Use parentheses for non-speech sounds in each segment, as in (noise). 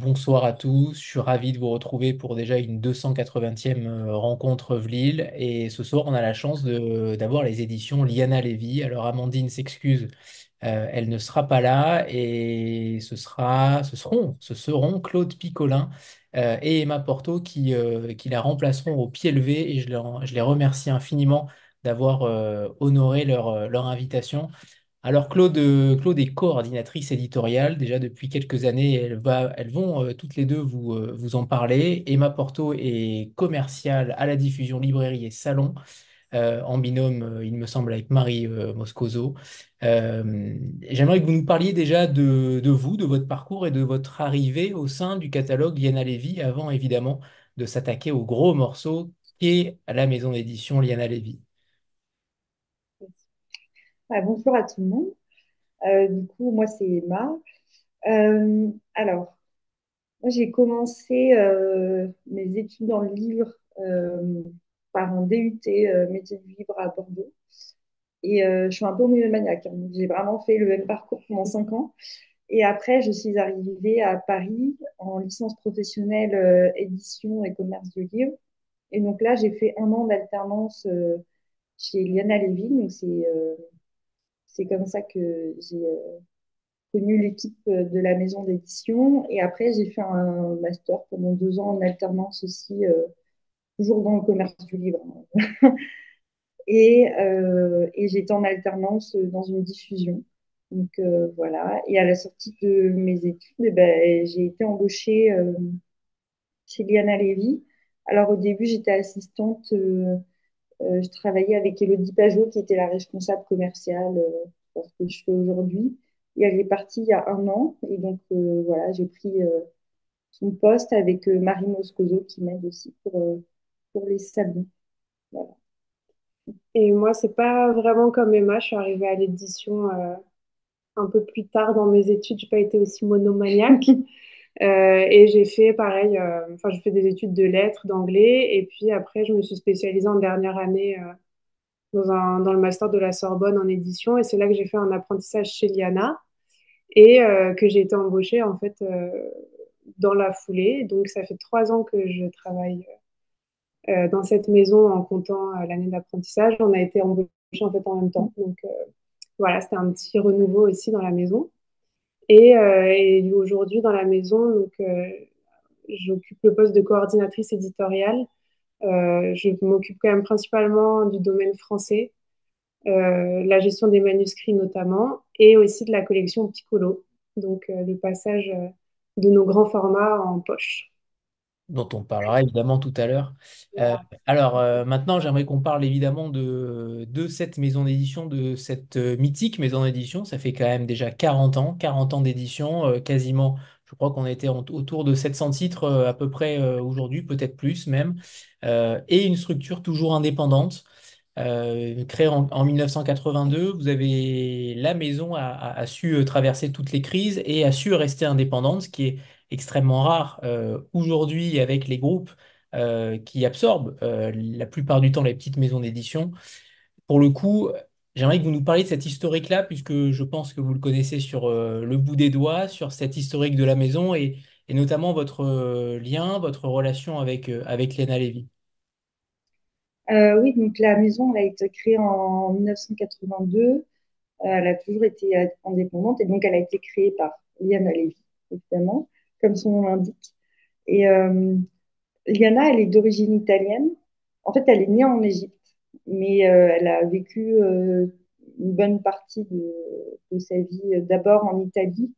Bonsoir à tous, je suis ravi de vous retrouver pour déjà une 280e euh, rencontre Vlil et ce soir on a la chance d'avoir les éditions Liana Levy. Alors Amandine s'excuse, euh, elle ne sera pas là et ce sera, ce seront, Claude Picolin euh, et Emma Porto qui, la remplaceront au pied levé et je, les remercie infiniment d'avoir honoré leur invitation. Alors Claude, euh, Claude est coordinatrice éditoriale déjà depuis quelques années. Elles vont euh, toutes les deux vous, euh, vous en parler. Emma Porto est commerciale à la diffusion librairie et salon en binôme, il me semble, avec Marie Moscoso. J'aimerais que vous nous parliez déjà de, vous, de votre parcours et de votre arrivée au sein du catalogue Liana Levy avant évidemment de s'attaquer au gros morceau qui est la maison d'édition Liana Levy. Bonjour à tout le monde. Euh, du coup, moi, c'est Emma. Euh, alors, moi, j'ai commencé euh, mes études dans le livre par un DUT métier du livre à Bordeaux. Et je suis un peu maniaque. hein. J'ai vraiment fait le même parcours pendant cinq ans. Et après, je suis arrivée à Paris en licence professionnelle édition et commerce du livre. Et donc là, j'ai fait un an d'alternance chez Liana Levy. Donc, c'est c'est comme ça que j'ai euh, connu l'équipe euh, de la maison d'édition. Et après, j'ai fait un master pendant deux ans en alternance aussi, euh, toujours dans le commerce du livre. (laughs) Et, et j'étais en alternance dans une diffusion. Donc voilà. Et à la sortie de mes études, eh ben, j'ai été embauchée chez Liana Levy. Alors au début, j'étais assistante. Euh, je travaillais avec Elodie Pajot, qui était la responsable commerciale euh, pour ce que je fais aujourd'hui. Et elle est partie il y a un an. Et donc, euh, voilà, j'ai pris son poste avec Marie Moscoso, qui m'aide aussi pour, pour les salons. Voilà. Et moi, c'est pas vraiment comme Emma. Je suis arrivée à l'édition euh, un peu plus tard dans mes études. J'ai pas été aussi monomaniaque. (laughs) Euh, et j'ai fait pareil. euh, Enfin, j'ai fait des études de lettres, d'anglais. Et puis après, je me suis spécialisée en dernière année euh, dans dans le master de la Sorbonne en édition. Et c'est là que j'ai fait un apprentissage chez Liana et que j'ai été embauchée en fait dans la foulée. Donc, ça fait trois ans que je travaille dans cette maison en comptant l'année d'apprentissage. On a été embauchés en fait en même temps. Donc voilà, c'était un petit renouveau aussi dans la maison. Et, euh, aujourd'hui dans la maison, donc euh, j'occupe le poste de coordinatrice éditoriale. Euh, je m'occupe quand même principalement du domaine français, la gestion des manuscrits notamment, et aussi de la collection Piccolo, donc le passage de nos grands formats en poche. Dont on parlera évidemment tout à l'heure. Euh, alors euh, maintenant, j'aimerais qu'on parle évidemment de, de cette maison d'édition, de cette euh, mythique maison d'édition. Ça fait quand même déjà 40 ans, 40 ans d'édition, euh, quasiment, je crois qu'on était en- autour de 700 titres à peu près aujourd'hui, peut-être plus même, et une structure toujours indépendante. Euh, créée en, en 1982, vous avez la maison a, a- a su traverser toutes les crises et a su rester indépendante, ce qui est extrêmement rare euh, aujourd'hui avec les groupes euh, qui absorbent euh, la plupart du temps les petites maisons d'édition. Pour le coup, j'aimerais que vous nous parliez de cette historique-là, puisque je pense que vous le connaissez sur le bout des doigts, sur cette historique de la maison et, notamment votre lien, votre relation avec, avec Léna Lévy. Oui, donc la maison elle a été créée en 1982. Euh, elle a toujours été indépendante et donc elle a été créée par Liana Levy, évidemment, comme son nom l'indique. Et euh, Liana, elle est d'origine italienne. En fait, elle est née en Égypte, mais euh, elle a vécu euh, une bonne partie de, de sa vie euh, d'abord en Italie.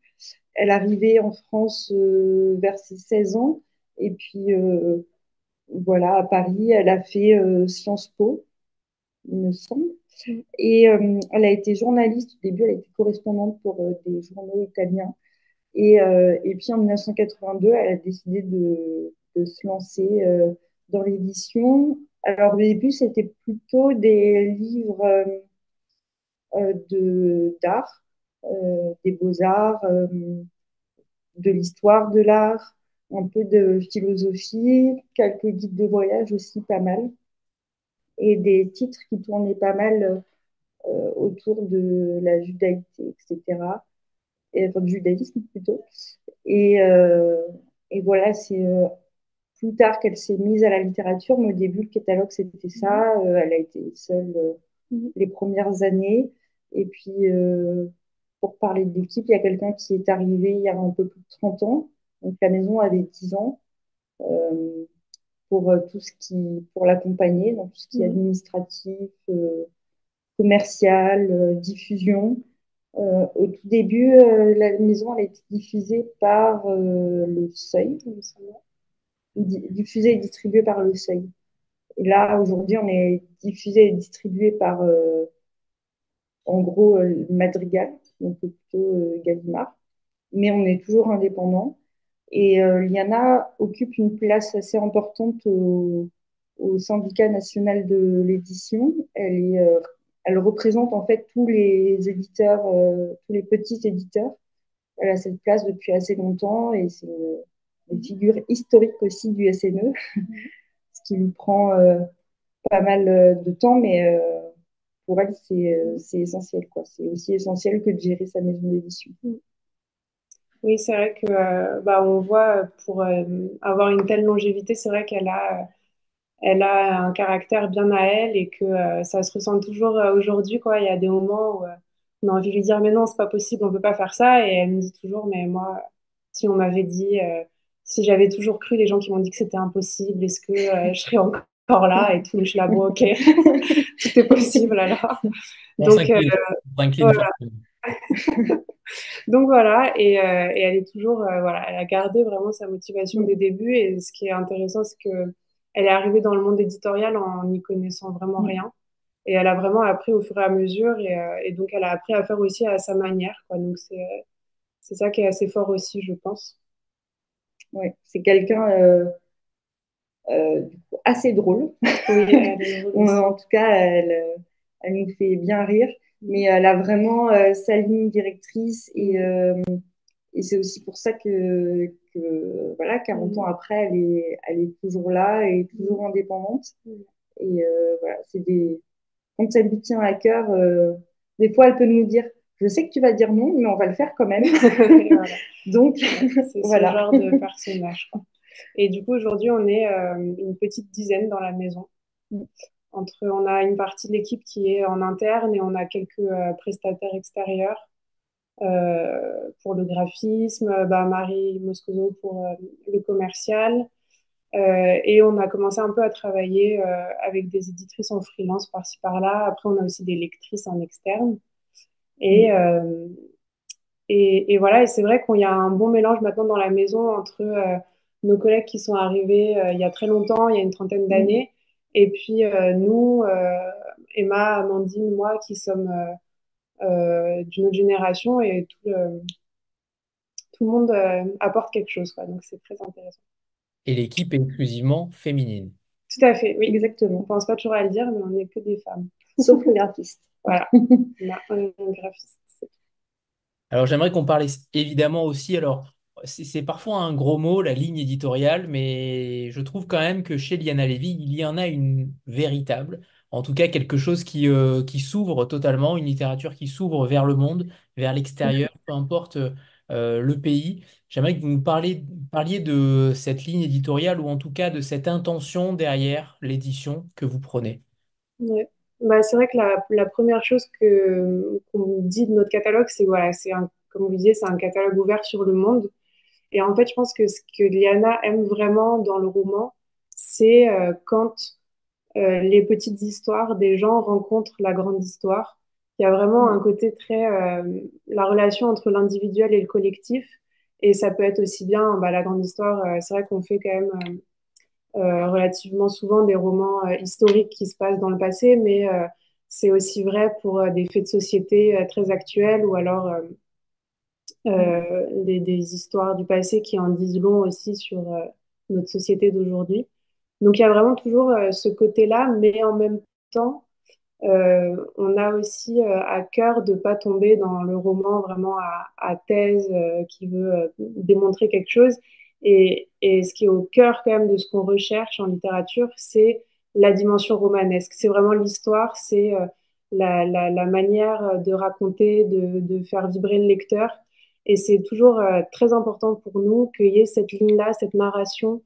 Elle est arrivée en France vers ses 16 ans et puis voilà, à Paris, elle a fait Sciences Po, il me semble. Et euh, elle a été journaliste au début, elle a été correspondante pour des journaux italiens. Et, euh, et puis en 1982, elle a décidé de, se lancer euh, dans l'édition. Alors au début, c'était plutôt des livres euh, d'art, des beaux-arts, de l'histoire de l'art, un peu de philosophie, quelques guides de voyage aussi, pas mal, et des titres qui tournaient pas mal autour de la judaïté, etc. et, enfin, du judaïsme plutôt. Et, et voilà, c'est plus tard qu'elle s'est mise à la littérature, mais au début, le catalogue, c'était ça. elle a été seule mm-hmm. les premières années. Et puis, pour parler de l'équipe, il y a quelqu'un qui est arrivé il y a un peu plus de 30 ans. Donc, la maison avait 10 ans. Euh, pour euh, tout ce qui, pour l'accompagner dans tout ce qui est mhm. administratif, euh, commercial, diffusion. Au tout début, la maison a été diffusée par le Seuil, diffusée et distribuée par le Seuil. Là, aujourd'hui, on est diffusé et distribué par, en gros, Madrigal, donc plutôt Gallimard. Mais on est toujours indépendant. Et euh, Liana occupe une place assez importante au, syndicat national de l'édition. Elle, euh, elle représente en fait tous les éditeurs, euh, tous les petits éditeurs. Elle a cette place depuis assez longtemps et c'est une, figure historique aussi du SNE, (laughs) ce qui lui prend pas mal de temps, mais pour elle, c'est essentiel. C'est aussi essentiel que de gérer sa maison d'édition. Oui, c'est vrai que euh, bah, on voit pour euh, avoir une telle longévité, c'est vrai qu'elle a, elle a un caractère bien à elle et que euh, ça se ressent toujours aujourd'hui. Quoi. Il y a des moments où on a envie de lui dire mais non, c'est pas possible, on peut pas faire ça. Et elle me dit toujours mais moi, si on m'avait dit, si j'avais toujours cru les gens qui m'ont dit que c'était impossible, est-ce que je serais encore là et tout? Je suis là, bon, ok, (laughs) tout est possible alors. Donc, voilà. (laughs) Donc voilà, et, euh, et, elle est toujours, euh, voilà, elle a gardé vraiment sa motivation des débuts. Et ce qui est intéressant, c'est que elle est arrivée dans le monde éditorial en n'y connaissant vraiment rien. Et elle a vraiment appris au fur et à mesure. Et, euh, et donc, elle a appris à faire aussi à sa manière. Quoi. Donc, c'est, c'est ça qui est assez fort aussi, je pense. Oui, c'est quelqu'un assez drôle. Oui, (laughs) en tout cas, elle, elle nous fait bien rire mais elle a vraiment euh, sa ligne directrice et, euh, et c'est aussi pour ça que, que, voilà 40 ans après elle est elle est toujours là et toujours indépendante. Et euh, voilà c'est des quand ça lui tient à cœur des fois elle peut nous dire je sais que tu vas dire non mais on va le faire quand même. (laughs) (laughs) Donc c'est voilà. ce genre de personnage. Et du coup aujourd'hui on est une petite dizaine dans la maison. Mm. Entre, on a une partie de l'équipe qui est en interne et on a quelques euh, prestataires extérieurs. euh, pour le graphisme, bah, Marie Moscoso pour euh, le commercial. et on a commencé un peu à travailler avec des éditrices en freelance par-ci par-là. Après, on a aussi des lectrices en externe. Et, et, et, voilà, et c'est vrai qu'il y a un bon mélange maintenant dans la maison entre nos collègues qui sont arrivés il y a très longtemps, il y a une trentaine d'années, et puis euh, nous, euh, Emma, Amandine, moi, qui sommes euh, d'une autre génération et tout le, tout le monde apporte quelque chose. Quoi, donc c'est très intéressant. Et l'équipe est exclusivement féminine. Tout à fait, oui, exactement. On ne pense pas toujours à le dire, mais on n'est que des femmes. (laughs) Sauf le graphiste. Voilà, (laughs) on est un graphiste. Alors j'aimerais qu'on parle évidemment aussi, alors c'est parfois un gros mot, la ligne éditoriale, mais je trouve quand même que chez Liana Levy, il y en a une véritable, en tout cas quelque chose qui, euh, qui s'ouvre totalement, une littérature qui s'ouvre vers le monde, vers l'extérieur, peu importe euh, le pays. J'aimerais que vous nous parliez, parliez de cette ligne éditoriale ou en tout cas de cette intention derrière l'édition que vous prenez. Bah, c'est vrai que la, la première chose que qu'on dit de notre catalogue, c'est voilà, c'est comme vous disiez, c'est un catalogue ouvert sur le monde. Et en fait, je pense que ce que Liana aime vraiment dans le roman, c'est euh, quand euh, les petites histoires des gens rencontrent la grande histoire. Il y a vraiment un côté très euh, la relation entre l'individuel et le collectif. Et ça peut être aussi bien bah, la grande histoire. c'est vrai qu'on fait quand même relativement souvent des romans historiques qui se passent dans le passé, mais c'est aussi vrai pour des faits de société très actuels ou alors euh, des, des, histoires du passé qui en disent long aussi sur euh, notre société d'aujourd'hui. Donc il y a vraiment toujours euh, ce côté-là, mais en même temps, on a aussi à cœur de pas tomber dans le roman vraiment à, thèse qui veut démontrer quelque chose. Et, ce qui est au cœur quand même de ce qu'on recherche en littérature, c'est la dimension romanesque. C'est vraiment l'histoire, c'est la, manière de raconter, de, faire vibrer le lecteur. Et c'est toujours très important pour nous qu'il y ait cette ligne-là, cette narration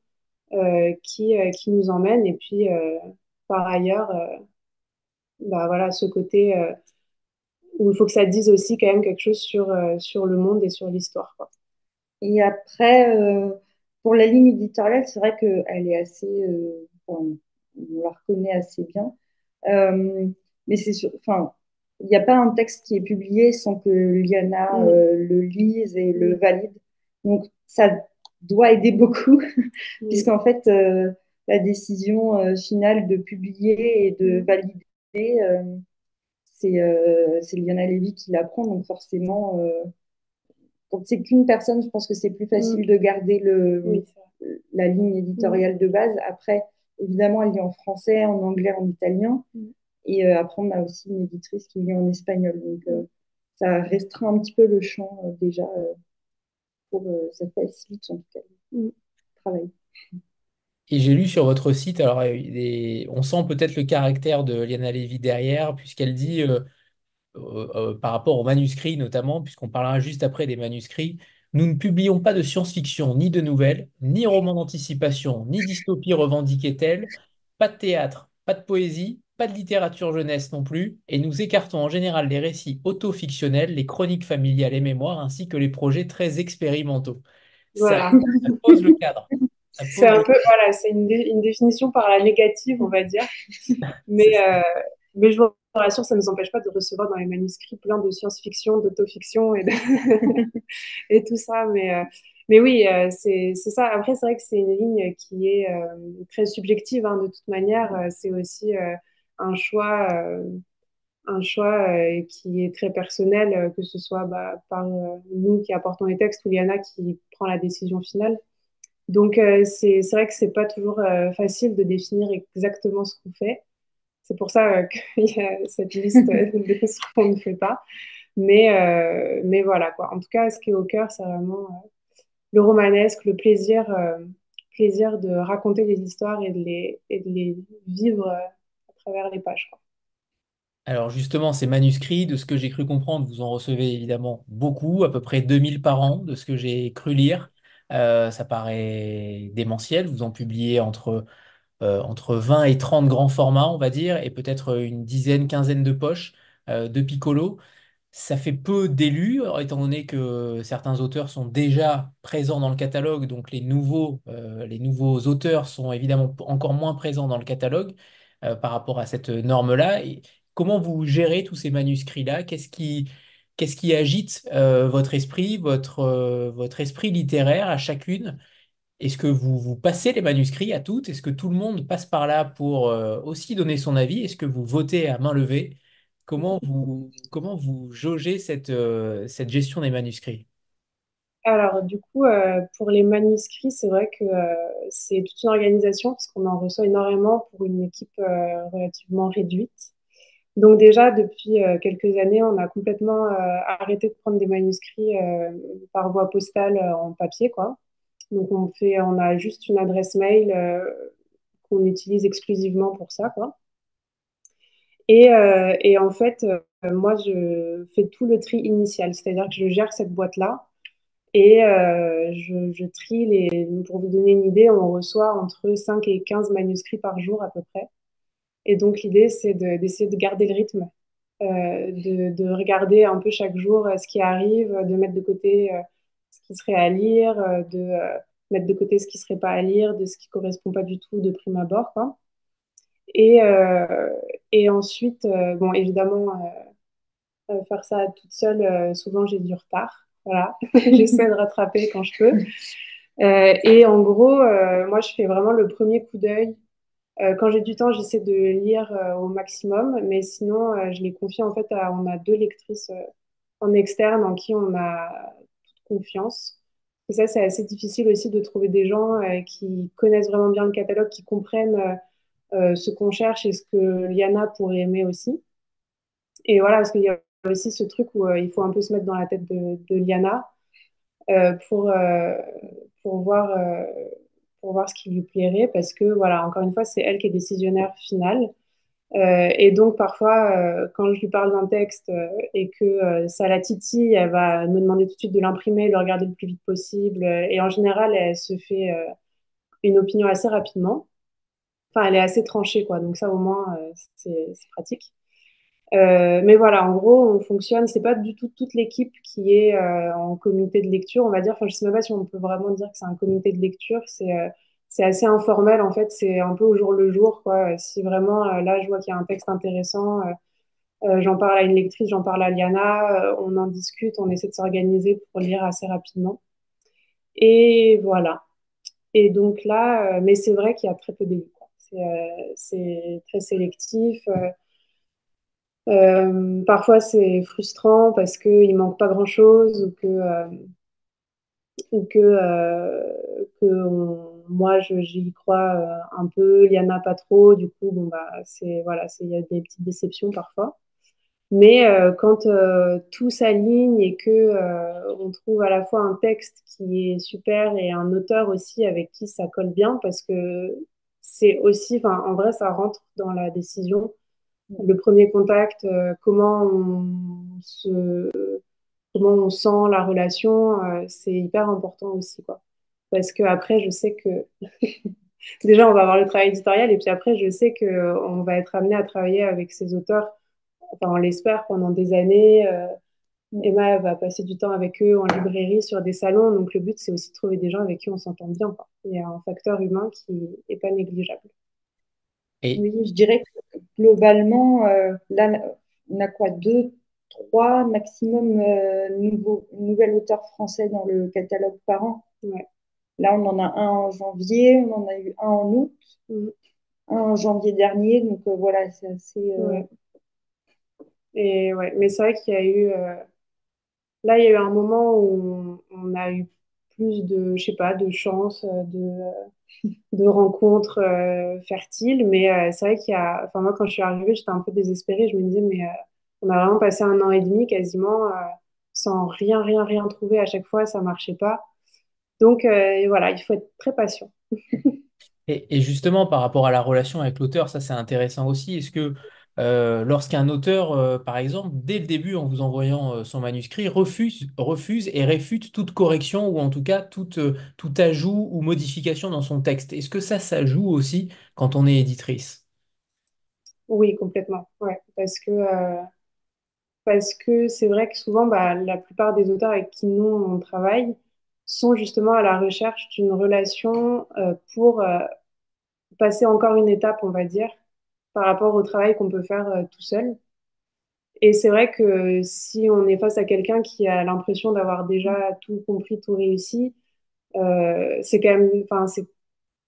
qui, qui nous emmène. Et puis, par ailleurs, bah, voilà, ce côté où il faut que ça dise aussi quand même quelque chose sur, sur le monde et sur l'histoire. Et après, pour la ligne éditoriale, c'est vrai qu'elle est assez, on la reconnaît assez bien. mais c'est enfin, il n'y a pas un texte qui est publié sans que Liana mm. euh, le lise et le mm. valide. Donc, ça doit aider beaucoup, (laughs) mm. puisqu'en fait, euh, la décision euh, finale de publier et de valider, c'est Liana Lévy qui la prend. Donc, forcément, quand c'est qu'une personne, je pense que c'est plus facile de garder le, la ligne éditoriale de base. Après, évidemment, elle lit en français, en anglais, en italien. Et euh, après, on a aussi une éditrice qui lit en espagnol. Donc, euh, ça restreint un petit peu le champ euh, déjà pour ça facilite en tout cas le travail. Et j'ai lu sur votre site, alors on sent peut-être le caractère de Liana Lévy derrière, puisqu'elle dit, par rapport aux manuscrits notamment, puisqu'on parlera juste après des manuscrits, nous ne publions pas de science-fiction, ni de nouvelles, ni romans d'anticipation, ni dystopie revendiquée telle, pas de théâtre, pas de poésie, pas de littérature jeunesse non plus, et nous écartons en général les récits auto-fictionnels, les chroniques familiales et mémoires, ainsi que les projets très expérimentaux. Ça, pose le cadre. (laughs) C'est un peu, voilà, c'est une, définition par la négative, on va dire. mais, euh, mais je vous rassure, ça ne nous empêche pas de recevoir dans les manuscrits plein de science-fiction, d'auto-fiction et, (laughs) et tout ça. Mais, euh, mais oui, euh, c'est ça. Après, c'est vrai que c'est une ligne qui est très subjective, hein, de toute manière. C'est aussi un choix, euh, un choix euh, qui est très personnel, euh, que ce soit bah, par nous qui apportons les textes ou Liana qui prend la décision finale. Donc, c'est vrai que c'est pas toujours facile de définir exactement ce qu'on fait. C'est pour ça (laughs) qu'il y a cette liste (laughs) de ce qu'on ne fait pas. Mais, mais voilà, quoi. En tout cas, ce qui est au cœur, c'est vraiment le romanesque, le plaisir, plaisir de raconter des histoires et de les, et de les vivre travers les pages. Alors justement, ces manuscrits, de ce que j'ai cru comprendre, vous en recevez évidemment beaucoup, à peu près 2000 par an, de ce que j'ai cru lire. Euh, ça paraît démentiel, vous en publiez entre, euh, entre 20 et 30 grands formats, on va dire, et peut-être une dizaine, quinzaine de poches euh, de Piccolo. Ça fait peu d'élus, étant donné que certains auteurs sont déjà présents dans le catalogue, donc les nouveaux, les nouveaux auteurs sont évidemment encore moins présents dans le catalogue. Euh, par rapport à cette norme-là. Comment vous gérez tous ces manuscrits-là? Qu'est-ce qui, qu'est-ce qui agite euh, votre esprit, votre, euh, votre esprit littéraire à chacune? Est-ce que vous, vous passez les manuscrits à toutes? Est-ce que tout le monde passe par là pour aussi donner son avis? Est-ce que vous votez à main levée? Comment vous, comment vous jaugez cette, cette gestion des manuscrits? Alors, du coup, euh, pour les manuscrits, c'est vrai que euh, c'est toute une organisation parce qu'on en reçoit énormément pour une équipe euh, relativement réduite. Donc déjà, depuis quelques années, on a complètement arrêté de prendre des manuscrits par voie postale en papier, quoi. Donc on fait, on a juste une adresse mail qu'on utilise exclusivement pour ça, quoi. Et, et en fait, moi, je fais tout le tri initial, c'est-à-dire que je gère cette boîte-là et euh, je, trie les. Pour vous donner une idée, on reçoit entre 5 et 15 manuscrits par jour à peu près. Et donc, l'idée, c'est d'essayer de, garder le rythme, euh, de, regarder un peu chaque jour euh, ce qui arrive, de mettre de côté ce qui serait à lire, de mettre de côté ce qui serait pas à lire, de ce qui correspond pas du tout de prime abord. Et, et ensuite, bon, évidemment, faire ça toute seule, souvent j'ai du retard. Voilà, (laughs) j'essaie de rattraper quand je peux. Euh, et en gros, euh, moi, je fais vraiment le premier coup d'œil. Euh, quand j'ai du temps, j'essaie de lire au maximum, mais sinon, je les confie en fait à. On a deux lectrices en externe en qui on a toute confiance. Et ça, c'est assez difficile aussi de trouver des gens qui connaissent vraiment bien le catalogue, qui comprennent ce qu'on cherche et ce que Liana pourrait aimer aussi. Et voilà, parce qu'il y a aussi ce truc où euh, il faut un peu se mettre dans la tête de, Liana euh, pour, euh, pour, voir, pour voir ce qui lui plairait, parce que, voilà, encore une fois, c'est elle qui est décisionnaire finale. Et donc parfois, quand je lui parle d'un texte et que ça la titille, elle va me demander tout de suite de l'imprimer, de le regarder le plus vite possible. et en général, elle se fait une opinion assez rapidement. Enfin, elle est assez tranchée, quoi. Donc ça, au moins, c'est pratique. Euh, mais voilà, en gros, on fonctionne. C'est pas du tout toute l'équipe qui est euh, en comité de lecture, on va dire. Enfin, je sais même pas si on peut vraiment dire que c'est un comité de lecture. C'est euh, assez informel en fait. C'est un peu au jour le jour, quoi. Si vraiment là, je vois qu'il y a un texte intéressant, j'en parle à une lectrice, j'en parle à Liana, on en discute, on essaie de s'organiser pour lire assez rapidement. Et voilà. Et donc là, mais c'est vrai qu'il y a très peu d'élus. C'est très sélectif. Euh, parfois, c'est frustrant parce qu'il manque pas grand-chose ou que, euh, ou que, euh, que moi, j'y crois un peu, Liana pas trop. Du coup, bon, bah, c'est, voilà, il y a des petites déceptions parfois. Mais quand tout s'aligne et que on trouve à la fois un texte qui est super et un auteur aussi avec qui ça colle bien, parce que c'est aussi, en vrai, ça rentre dans la décision le premier contact, euh, comment on se, comment on sent la relation, euh, c'est hyper important aussi, quoi. Parce que après, je sais que (laughs) déjà, on va avoir le travail éditorial, et puis après, je sais que on va être amené à travailler avec ces auteurs. Enfin, on l'espère pendant des années. Euh, Emma va passer du temps avec eux en librairie, sur des salons. Donc, le but, c'est aussi de trouver des gens avec qui on s'entend bien. Quoi. Il y a un facteur humain qui n'est pas négligeable. Oui, je dirais que globalement, euh, là, on a quoi Deux, trois maximum euh, nouveaux, nouvelles auteurs français dans le catalogue par an. Là, on en a un en janvier, on en a eu un en août, mm. un en janvier dernier. Donc euh, voilà, c'est assez. Et ouais, mais c'est vrai qu'il y a eu. Là, il y a eu un moment où on a eu plus de, je sais pas, de chance, de de rencontres euh, fertiles. Mais euh, c'est vrai qu'il y a, enfin moi quand je suis arrivée, j'étais un peu désespérée. Je me disais mais euh, on a vraiment passé un an et demi quasiment sans rien, rien, rien trouver à chaque fois, ça marchait pas. Donc voilà, il faut être très patient. (laughs) et, justement, par rapport à la relation avec l'auteur, ça c'est intéressant aussi. Est-ce que euh, lorsqu'un auteur, euh, par exemple, dès le début, en vous envoyant euh, son manuscrit, refuse, refuse et réfute toute correction ou en tout cas tout, tout ajout ou modification dans son texte. Est-ce que ça, ça joue aussi quand on est éditrice? Oui, complètement. Ouais, parce que parce que c'est vrai que souvent, bah, la plupart des auteurs avec qui nous on travaille sont justement à la recherche d'une relation pour passer encore une étape, on va dire, par rapport au travail qu'on peut faire euh, tout seul. Et c'est vrai que si on est face à quelqu'un qui a l'impression d'avoir déjà tout compris, tout réussi, euh, c'est quand même, enfin,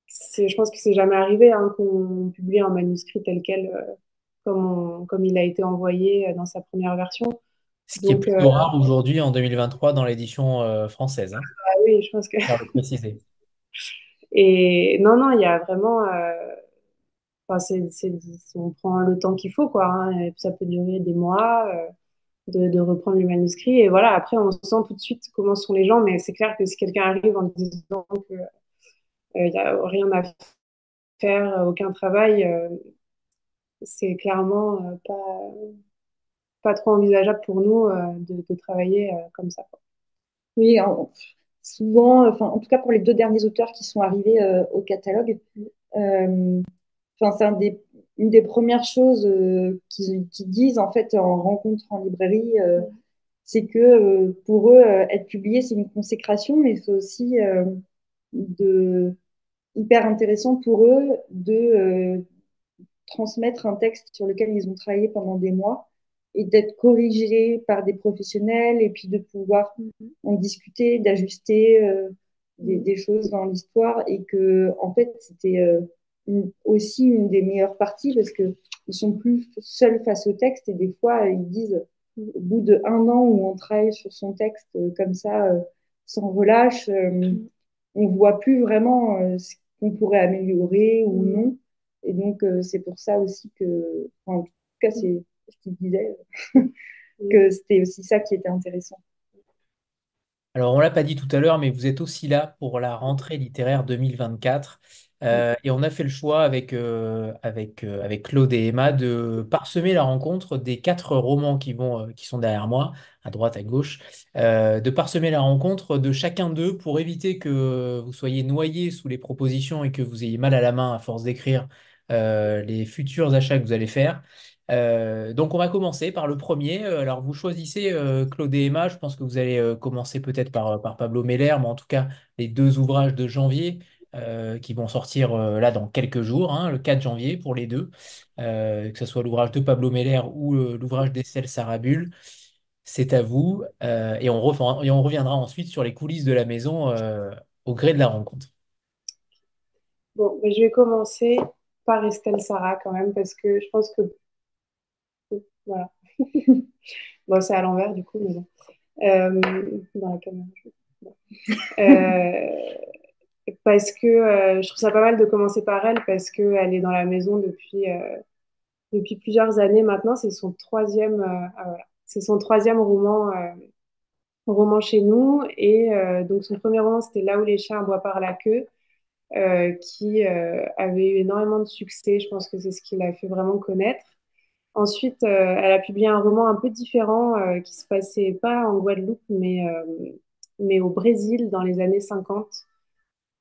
c'est, je pense que c'est jamais arrivé hein, qu'on publie un manuscrit tel quel, euh, comme, comme il a été envoyé dans sa première version. Ce qui est plutôt rare aujourd'hui en 2023 dans l'édition française. Hein. Ah oui, je pense que. préciser. Et non, non, il y a vraiment c'est, on prend le temps qu'il faut, quoi. Hein, ça peut durer des mois euh, de, reprendre le manuscrit. Et voilà, après, on sent tout de suite comment sont les gens. Mais c'est clair que si quelqu'un arrive en disant qu'il n'y euh, a rien à faire, aucun travail, euh, c'est clairement pas, pas trop envisageable pour nous de, travailler comme ça. Oui, souvent, enfin, en tout cas pour les deux derniers auteurs qui sont arrivés au catalogue, Enfin, c'est une des premières choses euh, qu'ils disent en fait en rencontre en librairie, euh, c'est que euh, pour eux, être publié, c'est une consécration, mais c'est aussi de, hyper intéressant pour eux de transmettre un texte sur lequel ils ont travaillé pendant des mois et d'être corrigé par des professionnels et puis de pouvoir en discuter, d'ajuster des, des, choses dans l'histoire et que en fait c'était aussi une des meilleures parties parce qu'ils sont plus seuls face au texte et des fois ils disent au bout de un an où on travaille sur son texte euh, comme ça euh, sans relâche, euh, on voit plus vraiment ce qu'on pourrait améliorer ou mm. non. Et donc c'est pour ça aussi que, en tout cas c'est ce qu'il disait, (laughs) que c'était aussi ça qui était intéressant. Alors, on ne l'a pas dit tout à l'heure, mais vous êtes aussi là pour la rentrée littéraire 2024. Euh, et on a fait le choix avec, euh, avec, euh, avec Claude et Emma de parsemer la rencontre des quatre romans qui vont, qui sont derrière moi, à droite, à gauche, de parsemer la rencontre de chacun d'eux pour éviter que vous soyez noyés sous les propositions et que vous ayez mal à la main à force d'écrire les futurs achats que vous allez faire. donc on va commencer par le premier. Alors vous choisissez Claude et Emma. Je pense que vous allez commencer peut-être par, par Pablo Meller, mais en tout cas les deux ouvrages de janvier. Euh, qui vont sortir euh, là dans quelques jours, hein, le 4 janvier pour les deux, euh, que ce soit l'ouvrage de Pablo Meller ou l'ouvrage d'Estelle Sarabul. C'est à vous. et, on et on reviendra ensuite sur les coulisses de la maison au gré de la rencontre. Bon, je vais commencer par Estelle Sarah quand même, parce que je pense que. Voilà. (laughs) bon, c'est à l'envers du coup, mais dans la caméra. Parce que euh, je trouve ça pas mal de commencer par elle parce qu'elle est dans la maison depuis, euh, depuis plusieurs années maintenant. C'est son troisième, euh, ah, c'est son troisième roman, roman chez nous. Et donc son premier roman, c'était Là où les chiens boivent par la queue, qui avait eu énormément de succès. Je pense que c'est ce qui l'a fait vraiment connaître. Ensuite, elle a publié un roman un peu différent qui se passait pas en Guadeloupe, mais, mais au Brésil dans les années 50.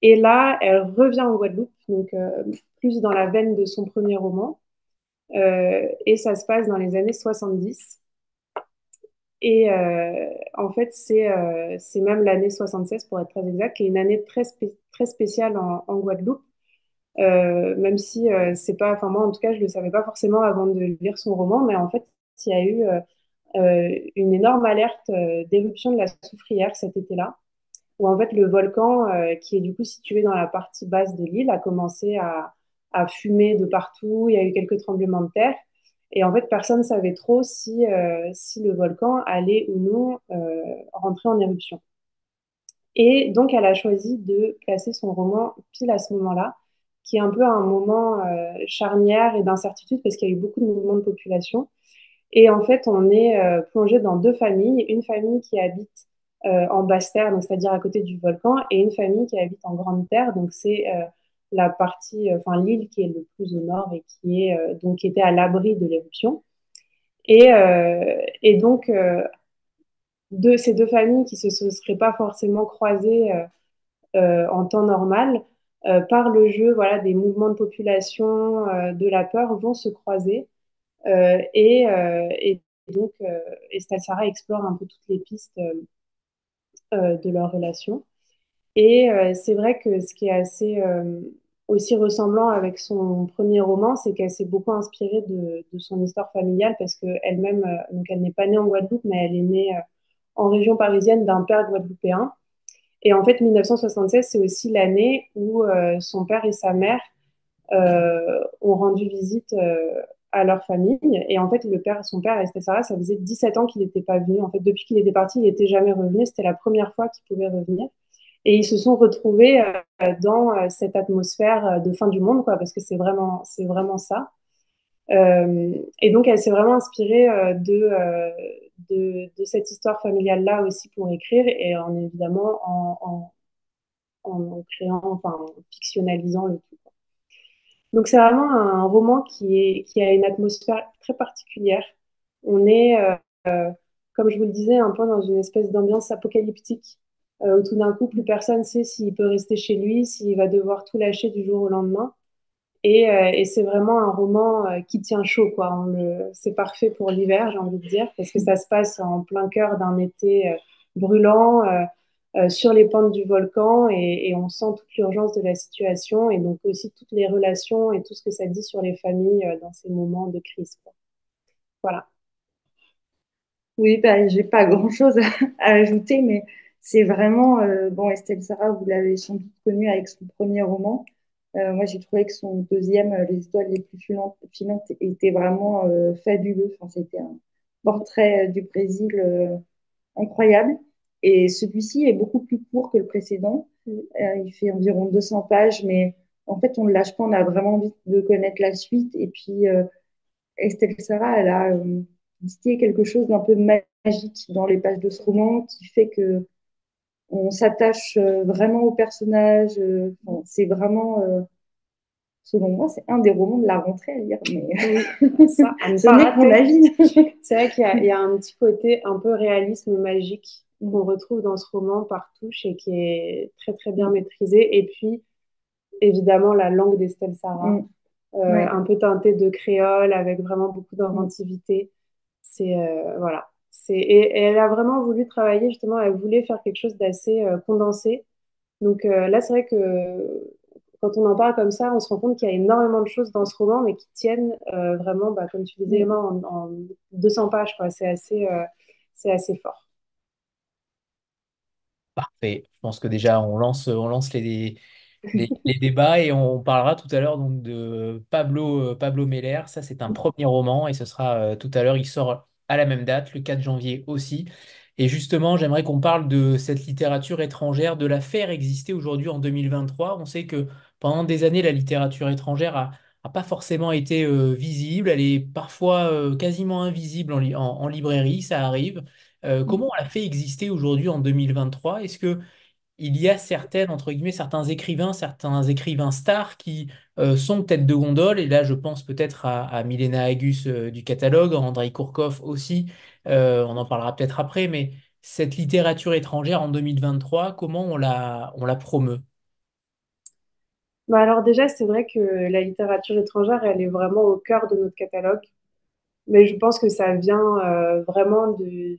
Et là, elle revient en Guadeloupe, donc euh, plus dans la veine de son premier roman. Euh, et ça se passe dans les années 70. Et euh, en fait, c'est même l'année 76, pour être très exact, qui est une année très, très spéciale en, en Guadeloupe. même si c'est pas, enfin moi en tout cas, je le savais pas forcément avant de lire son roman, mais en fait, il y a eu une énorme alerte d'éruption de la soufrière cet été-là où en fait le volcan, euh, qui est du coup situé dans la partie basse de l'île, a commencé à, à, fumer de partout. Il y a eu quelques tremblements de terre. Et en fait, personne ne savait trop si, euh, si le volcan allait ou non euh, rentrer en éruption. Et donc, elle a choisi de placer son roman pile à ce moment-là, qui est un peu un moment charnière et d'incertitude parce qu'il y a eu beaucoup de mouvements de population. Et en fait, on est plongé dans deux familles. Une famille qui habite euh, en basse terre, donc c'est-à-dire à côté du volcan, et une famille qui habite en grande terre, donc c'est euh, la partie, euh, enfin l'île qui est le plus au nord et qui est donc était à l'abri de l'éruption. Et, donc de ces deux familles qui se, se seraient pas forcément croisées en temps normal, par le jeu voilà, des mouvements de population, de la peur, vont se croiser. et, donc, Estelle Sarah explore un peu toutes les pistes euh, de leur relation. Et euh, c'est vrai que ce qui est assez euh, aussi ressemblant avec son premier roman, c'est qu'elle s'est beaucoup inspirée de, son histoire familiale parce qu'elle-même, donc elle n'est pas née en Guadeloupe, mais elle est née en région parisienne d'un père guadeloupéen. Et en fait, 1976, c'est aussi l'année où son père et sa mère ont rendu visite à leur famille. Et en fait, le père, son père, Sarah, ça faisait 17 ans qu'il n'était pas venu. En fait, depuis qu'il était parti, il n'était jamais revenu. C'était la première fois qu'il pouvait revenir. Et ils se sont retrouvés euh, dans euh, cette atmosphère euh, de fin du monde, quoi, parce que c'est vraiment, vraiment ça. et donc, elle s'est vraiment inspirée de, de, de, cette histoire familiale-là aussi pour écrire, et en évidemment en, en, en créant, enfin, en fictionnalisant le tout. Donc c'est vraiment un roman qui, a une atmosphère très particulière. On est, euh, euh, comme je vous le disais, un peu dans une espèce d'ambiance apocalyptique, euh, où tout d'un coup, plus personne ne sait s'il peut rester chez lui, s'il va devoir tout lâcher du jour au lendemain. Et, c'est vraiment un roman qui tient chaud, quoi. C'est parfait pour l'hiver, j'ai envie de dire, parce que ça se passe en plein cœur d'un été brûlant. Euh, sur les pentes du volcan et, on sent toute l'urgence de la situation et donc aussi toutes les relations et tout ce que ça dit sur les familles euh, dans ces moments de crise. Voilà. Oui, bah, j'ai pas grand-chose à, ajouter, mais c'est vraiment, euh, bon, Estelle Sarah, vous l'avez sans doute connue avec son premier roman. moi, j'ai trouvé que son deuxième, Les étoiles les plus filantes, était vraiment fabuleux. Enfin, c'était un portrait du Brésil incroyable. Et celui-ci est beaucoup plus court que le précédent. Euh, il fait environ 200 pages, mais en fait, on ne lâche pas, on a vraiment envie de connaître la suite. Et puis, euh, Estelle Sarah, elle a euh, quelque chose d'un peu magique dans les pages de ce roman qui fait que on s'attache euh, vraiment au personnage. c'est vraiment selon moi, c'est un des romans de la rentrée à lire. Mais (laughs) ça, ce n'est mon avis. (laughs) c'est vrai qu'il y, a un petit côté un peu réalisme magique qu'on retrouve dans ce roman par touche et qui est très très bien maîtrisé. Et puis, évidemment, la langue d'Estelle Sarah, mm. euh, un peu teintée de créole avec vraiment beaucoup d'inventivité. C'est euh, voilà. Et, elle a vraiment voulu travailler justement. Elle voulait faire quelque chose d'assez euh, condensé. Donc là, c'est vrai que quand on en parle comme ça, on se rend compte qu'il y a énormément de choses dans ce roman, mais qui tiennent vraiment, bah, comme tu disais, mm. en, en 200 pages. C'est assez, c'est assez fort. Parfait. Je pense que déjà, on lance, on lance les, les, (laughs) débats et on parlera tout à l'heure donc de Pablo, euh, Pablo Meller. Ça, c'est un premier roman et ce sera euh, tout à l'heure. Il sort à la même date, le 4 janvier aussi. Et justement, j'aimerais qu'on parle de cette littérature étrangère, de la faire exister aujourd'hui en 2023. On sait que pendant des années, la littérature étrangère a, pas forcément été euh, visible. Elle est parfois quasiment invisible en, en, librairie, ça arrive. Euh, comment on la fait exister aujourd'hui en 2023 Est-ce que il y a certaines, entre guillemets, certains écrivains, certains écrivains stars qui euh, sont tête de gondole, et là je pense peut-être à, Milena Agus euh, du catalogue, à Andrei Kourkov aussi, on en parlera peut-être après, mais cette littérature étrangère en 2023, comment on la, promeut? Bah alors déjà, c'est vrai que la littérature étrangère, elle est vraiment au cœur de notre catalogue. Mais je pense que ça vient euh, vraiment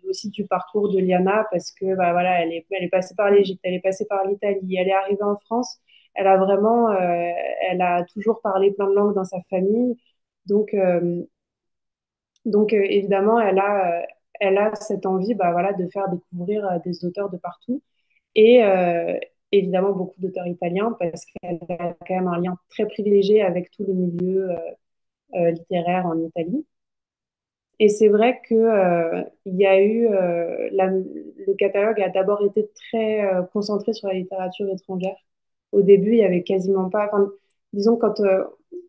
aussi du parcours de Liana parce que bah, voilà, elle est, elle est passée par l'Égypte, elle est passée par l'Italie, elle est arrivée en France. Elle a vraiment, euh, elle a toujours parlé plein de langues dans sa famille. Donc, euh, donc évidemment, elle a, elle a cette envie bah, voilà, de faire découvrir des auteurs de partout. Et évidemment, beaucoup d'auteurs italiens parce qu'elle a quand même un lien très privilégié avec tout le milieu littéraire en Italie. Et c'est vrai que euh, il y a eu euh, le catalogue a d'abord été très euh, concentré sur la littérature étrangère. Au début, il y avait quasiment pas. Enfin, disons quand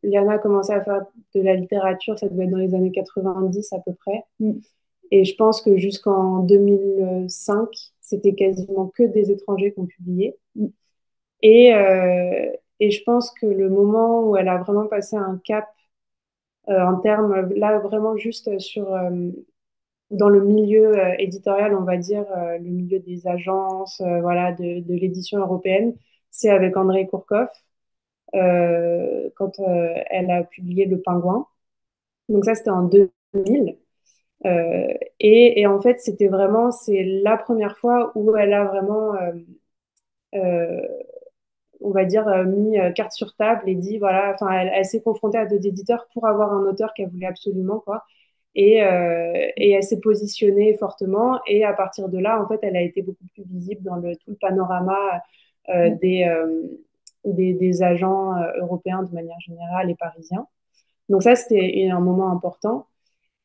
Liana a commencé à faire de la littérature, ça devait être dans les années 90 à peu près. Mm. Et je pense que jusqu'en 2005, c'était quasiment que des étrangers qui ont publié. Mm. Et, et je pense que le moment où elle a vraiment passé un cap en termes, là, vraiment juste sur, euh, dans le milieu euh, éditorial, on va dire, le milieu des agences, voilà, de, de l'édition européenne, c'est avec André Kourkov, quand elle a publié Le Pingouin. Donc ça, c'était en 2000. et, et, en fait, c'était vraiment, c'est la première fois où elle a vraiment on va dire, euh, mis euh, carte sur table et dit, voilà, enfin, elle, s'est confrontée à deux éditeurs pour avoir un auteur qu'elle voulait absolument, quoi. Et, euh, et elle s'est positionnée fortement. Et à partir de là, en fait, elle a été beaucoup plus visible dans le, tout le panorama mm. des, des, des, agents européens de manière générale et parisiens. Donc ça, c'était un moment important.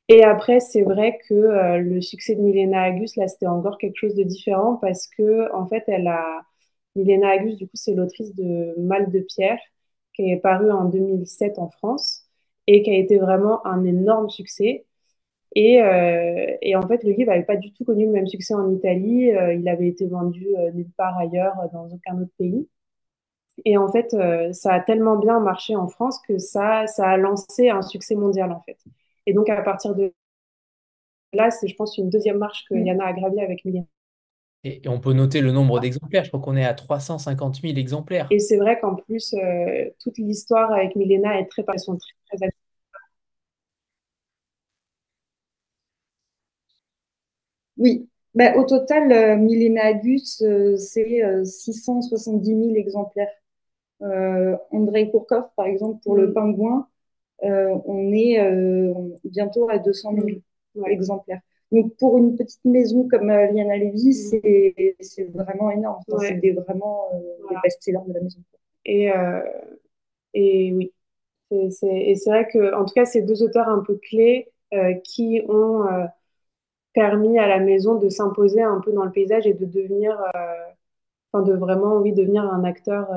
Et après, c'est vrai que le succès de Milena Agus, là, c'était encore quelque chose de différent parce que, en fait, elle a, Milena Agus, du coup, c'est l'autrice de Mal de pierre, qui est paru en 2007 en France et qui a été vraiment un énorme succès. Et, euh, et en fait, le livre n'avait pas du tout connu le même succès en Italie. Euh, il avait été vendu euh, nulle part ailleurs, dans aucun autre pays. Et en fait, ça a tellement bien marché en France que ça, ça a lancé un succès mondial, en fait. Et donc, à partir de là, c'est, je pense, une deuxième marche que mm. Yana a gravie avec Milena. Et, on peut noter le nombre d'exemplaires. Je crois qu'on est à 350 000 exemplaires. Et c'est vrai qu'en plus, euh, toute l'histoire avec Milena est très, très, très Oui, bah, au total, euh, Milena Agus, euh, c'est 670 000 exemplaires. Andrei Kourkov, par exemple, pour le mm. pingouin, on est bientôt à 200 000 exemplaires. Donc, pour une petite maison comme euh, Liana Levy, mm. c'est vraiment énorme. C'est vraiment euh, les best-sellers de la maison. Et, euh, et oui. et c'est vrai que, en tout cas, ces deux auteurs un peu clés qui ont permis à la maison de s'imposer un peu dans le paysage et de devenir, enfin, de vraiment, oui, devenir un acteur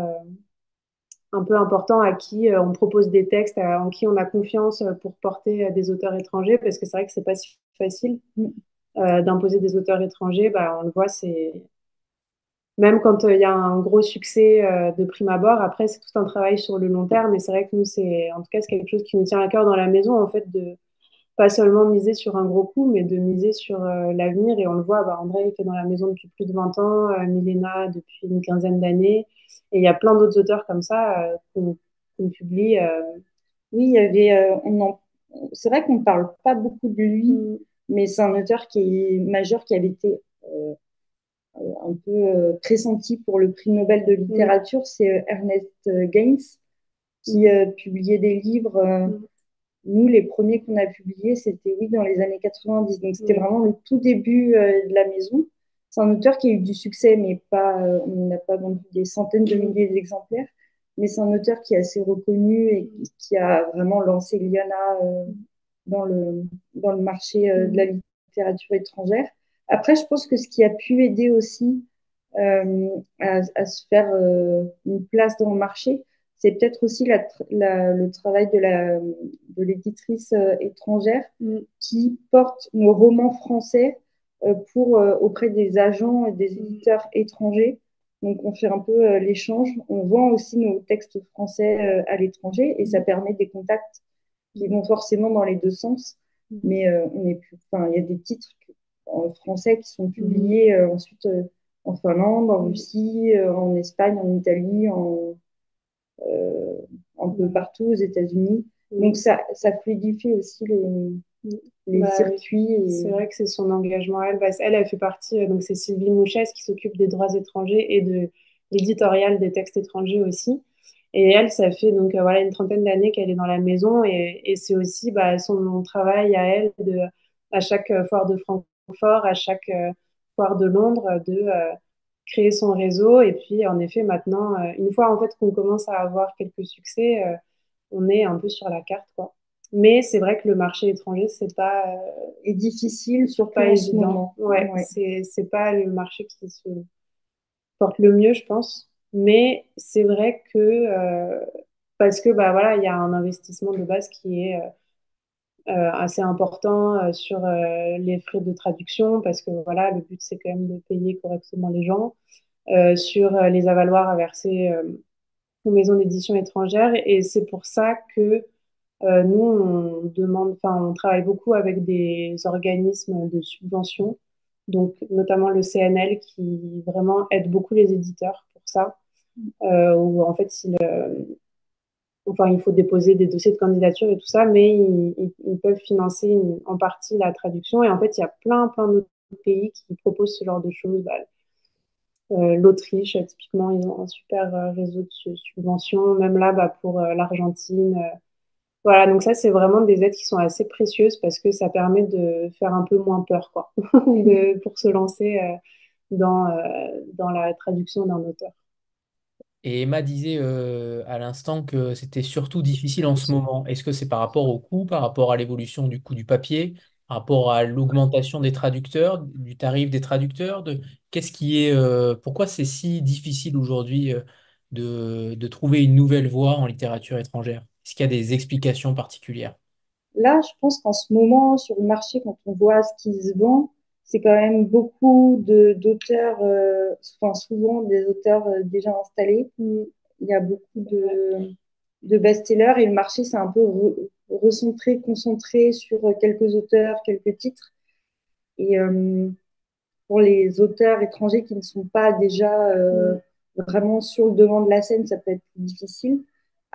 un peu important à qui on propose des textes, en qui on a confiance pour porter des auteurs étrangers, parce que c'est vrai que c'est pas si facile euh, d'imposer des auteurs étrangers. Bah, on le voit, c'est même quand il y a un gros succès de prime abord, après, c'est tout un travail sur le long terme. Et c'est vrai que nous, c'est, en tout cas, c'est quelque chose qui nous tient à cœur dans la maison, en fait, de pas seulement miser sur un gros coup, mais de miser sur l'avenir. Et on le voit, bah, André est dans la maison depuis plus de 20 ans, Milena depuis une quinzaine d'années. Et il y a plein d'autres auteurs comme ça qu'on, publie. Oui, il y avait, on c'est vrai qu'on ne parle pas beaucoup de lui, mm. mais c'est un auteur qui est majeur, qui avait été euh, un peu euh, pressenti pour le prix Nobel de littérature. Mm. C'est euh, Ernest Gaines qui mm. publiait des livres. Nous, les premiers qu'on a publiés, c'était oui dans les années 90. Donc c'était vraiment le tout début de la maison. C'est un auteur qui a eu du succès, mais pas, on n'a pas vendu des centaines de milliers d'exemplaires mais c'est un auteur qui est assez reconnu et qui a vraiment lancé Liana euh, dans, le, dans le marché euh, de la littérature étrangère. Après, je pense que ce qui a pu aider aussi euh, à, à, se faire une place dans le marché, c'est peut-être aussi la, la, le travail de, la, de l'éditrice étrangère mm. qui porte nos romans français pour, auprès des agents et des éditeurs étrangers donc, on fait un peu euh, l'échange. On vend aussi nos textes français euh, à l'étranger et ça permet des contacts qui vont forcément dans les deux sens. Mais euh, on est plus, enfin, il y a des titres en français qui sont publiés ensuite en Finlande, en Russie, en Espagne, en Italie, en, un peu partout aux États-Unis. Donc, ça, ça fluidifie aussi les, les bah circuits. C'est vrai que c'est son engagement. Elle, bah, elle, elle fait partie, euh, donc c'est Sylvie Mouchès qui s'occupe des droits étrangers et de l'éditorial des textes étrangers aussi. Et elle, ça fait donc euh, voilà une trentaine d'années qu'elle est dans la maison et, et c'est aussi bah, son travail à elle de à chaque euh, foire de Francfort, à chaque foire de Londres, de créer son réseau. Et puis en effet, maintenant, une fois en fait qu'on commence à avoir quelques succès, on est un peu sur la carte, quoi. Mais c'est vrai que le marché étranger, c'est pas euh, est difficile, surtout pas évident. Ouais, ouais. c'est c'est pas le marché qui se porte le mieux, je pense. Mais c'est vrai que euh, parce que bah voilà, il y a un investissement de base qui est euh, euh assez important euh, sur les frais de traduction parce que voilà, le but c'est quand même de payer correctement les gens, sur les avaloirs à verser aux maisons d'édition étrangères et c'est pour ça que euh, nous, on demande, enfin, on travaille beaucoup avec des organismes de subvention, donc notamment le CNL qui vraiment aide beaucoup les éditeurs pour ça, euh, en fait, il, euh, enfin, il faut déposer des dossiers de candidature et tout ça, mais ils, ils, peuvent financer en partie la traduction. Et en fait, il y a plein, plein d'autres pays qui proposent ce genre de choses. Bah, euh, L'Autriche, typiquement, ils ont un super réseau de subventions. Même là, bah, pour l'Argentine voilà, donc ça, c'est vraiment des aides qui sont assez précieuses parce que ça permet de faire un peu moins peur, quoi, (laughs) pour se lancer euh, dans, euh, dans la traduction d'un auteur. Et Emma disait euh, à l'instant que c'était surtout difficile en ce moment. Est-ce que c'est par rapport au coût, par rapport à l'évolution du coût du papier, par rapport à l'augmentation des traducteurs, du tarif des traducteurs, de qu'est-ce qui est, pourquoi c'est si difficile aujourd'hui de, de trouver une nouvelle voie en littérature étrangère? Est-ce qu'il y a des explications particulières? Là, je pense qu'en ce moment, sur le marché, quand on voit ce qui se vend, c'est quand même beaucoup d'auteurs, euh, enfin souvent des auteurs euh, déjà installés. Il y a beaucoup de, de best-sellers et le marché s'est un peu recentré, concentré sur quelques auteurs, quelques titres. Et euh, pour les auteurs étrangers qui ne sont pas déjà vraiment sur le devant de la scène, ça peut être plus difficile.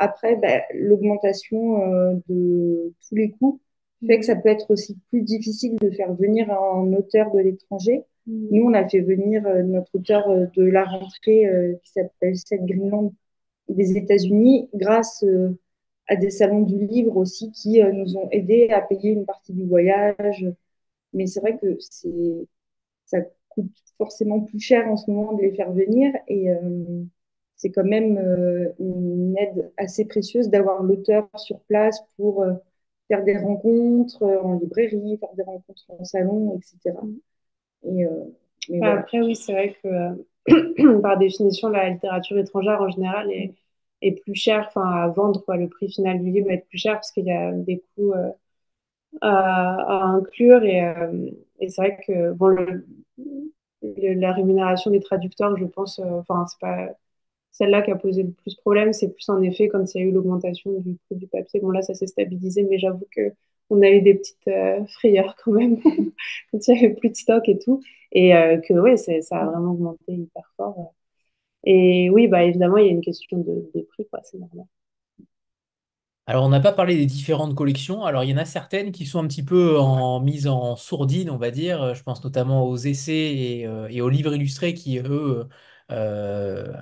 Après, ben, l'augmentation euh, de tous les coûts fait que ça peut être aussi plus difficile de faire venir un auteur de l'étranger. Mm. Nous, on a fait venir euh, notre auteur euh, de la rentrée qui s'appelle Seth Greenland des États-Unis grâce à des salons du livre aussi qui nous ont aidés à payer une partie du voyage. Mais c'est vrai que c'est ça coûte forcément plus cher en ce moment de les faire venir et c'est quand même euh, une aide assez précieuse d'avoir l'auteur sur place pour euh, faire des rencontres euh, en librairie, faire des rencontres en salon, etc. Et, Après, oui, c'est vrai que (clears throat) par définition, la littérature étrangère en général est, est plus chère enfin, à vendre. Quoi. Le prix final du livre va être plus cher parce qu'il y a des coûts à, à, inclure. Et, et c'est vrai que bon, le, la rémunération des traducteurs, je pense, enfin, c'est pas celle-là qui a posé le plus problème. C'est plus en effet quand il y a eu l'augmentation du prix du papier. Bon, là, ça s'est stabilisé, mais j'avoue que on a eu des petites frayeurs quand même (laughs) quand il y avait plus de stock et tout. Et que oui, ça a vraiment augmenté hyper fort. Et oui, bah, évidemment, il y a une question de, prix, quoi, c'est normal. Alors, on n'a pas parlé des différentes collections. Alors, il y en a certaines qui sont un petit peu en mise en sourdine, on va dire. Je pense notamment aux essais et, euh, aux livres illustrés qui, eux, euh,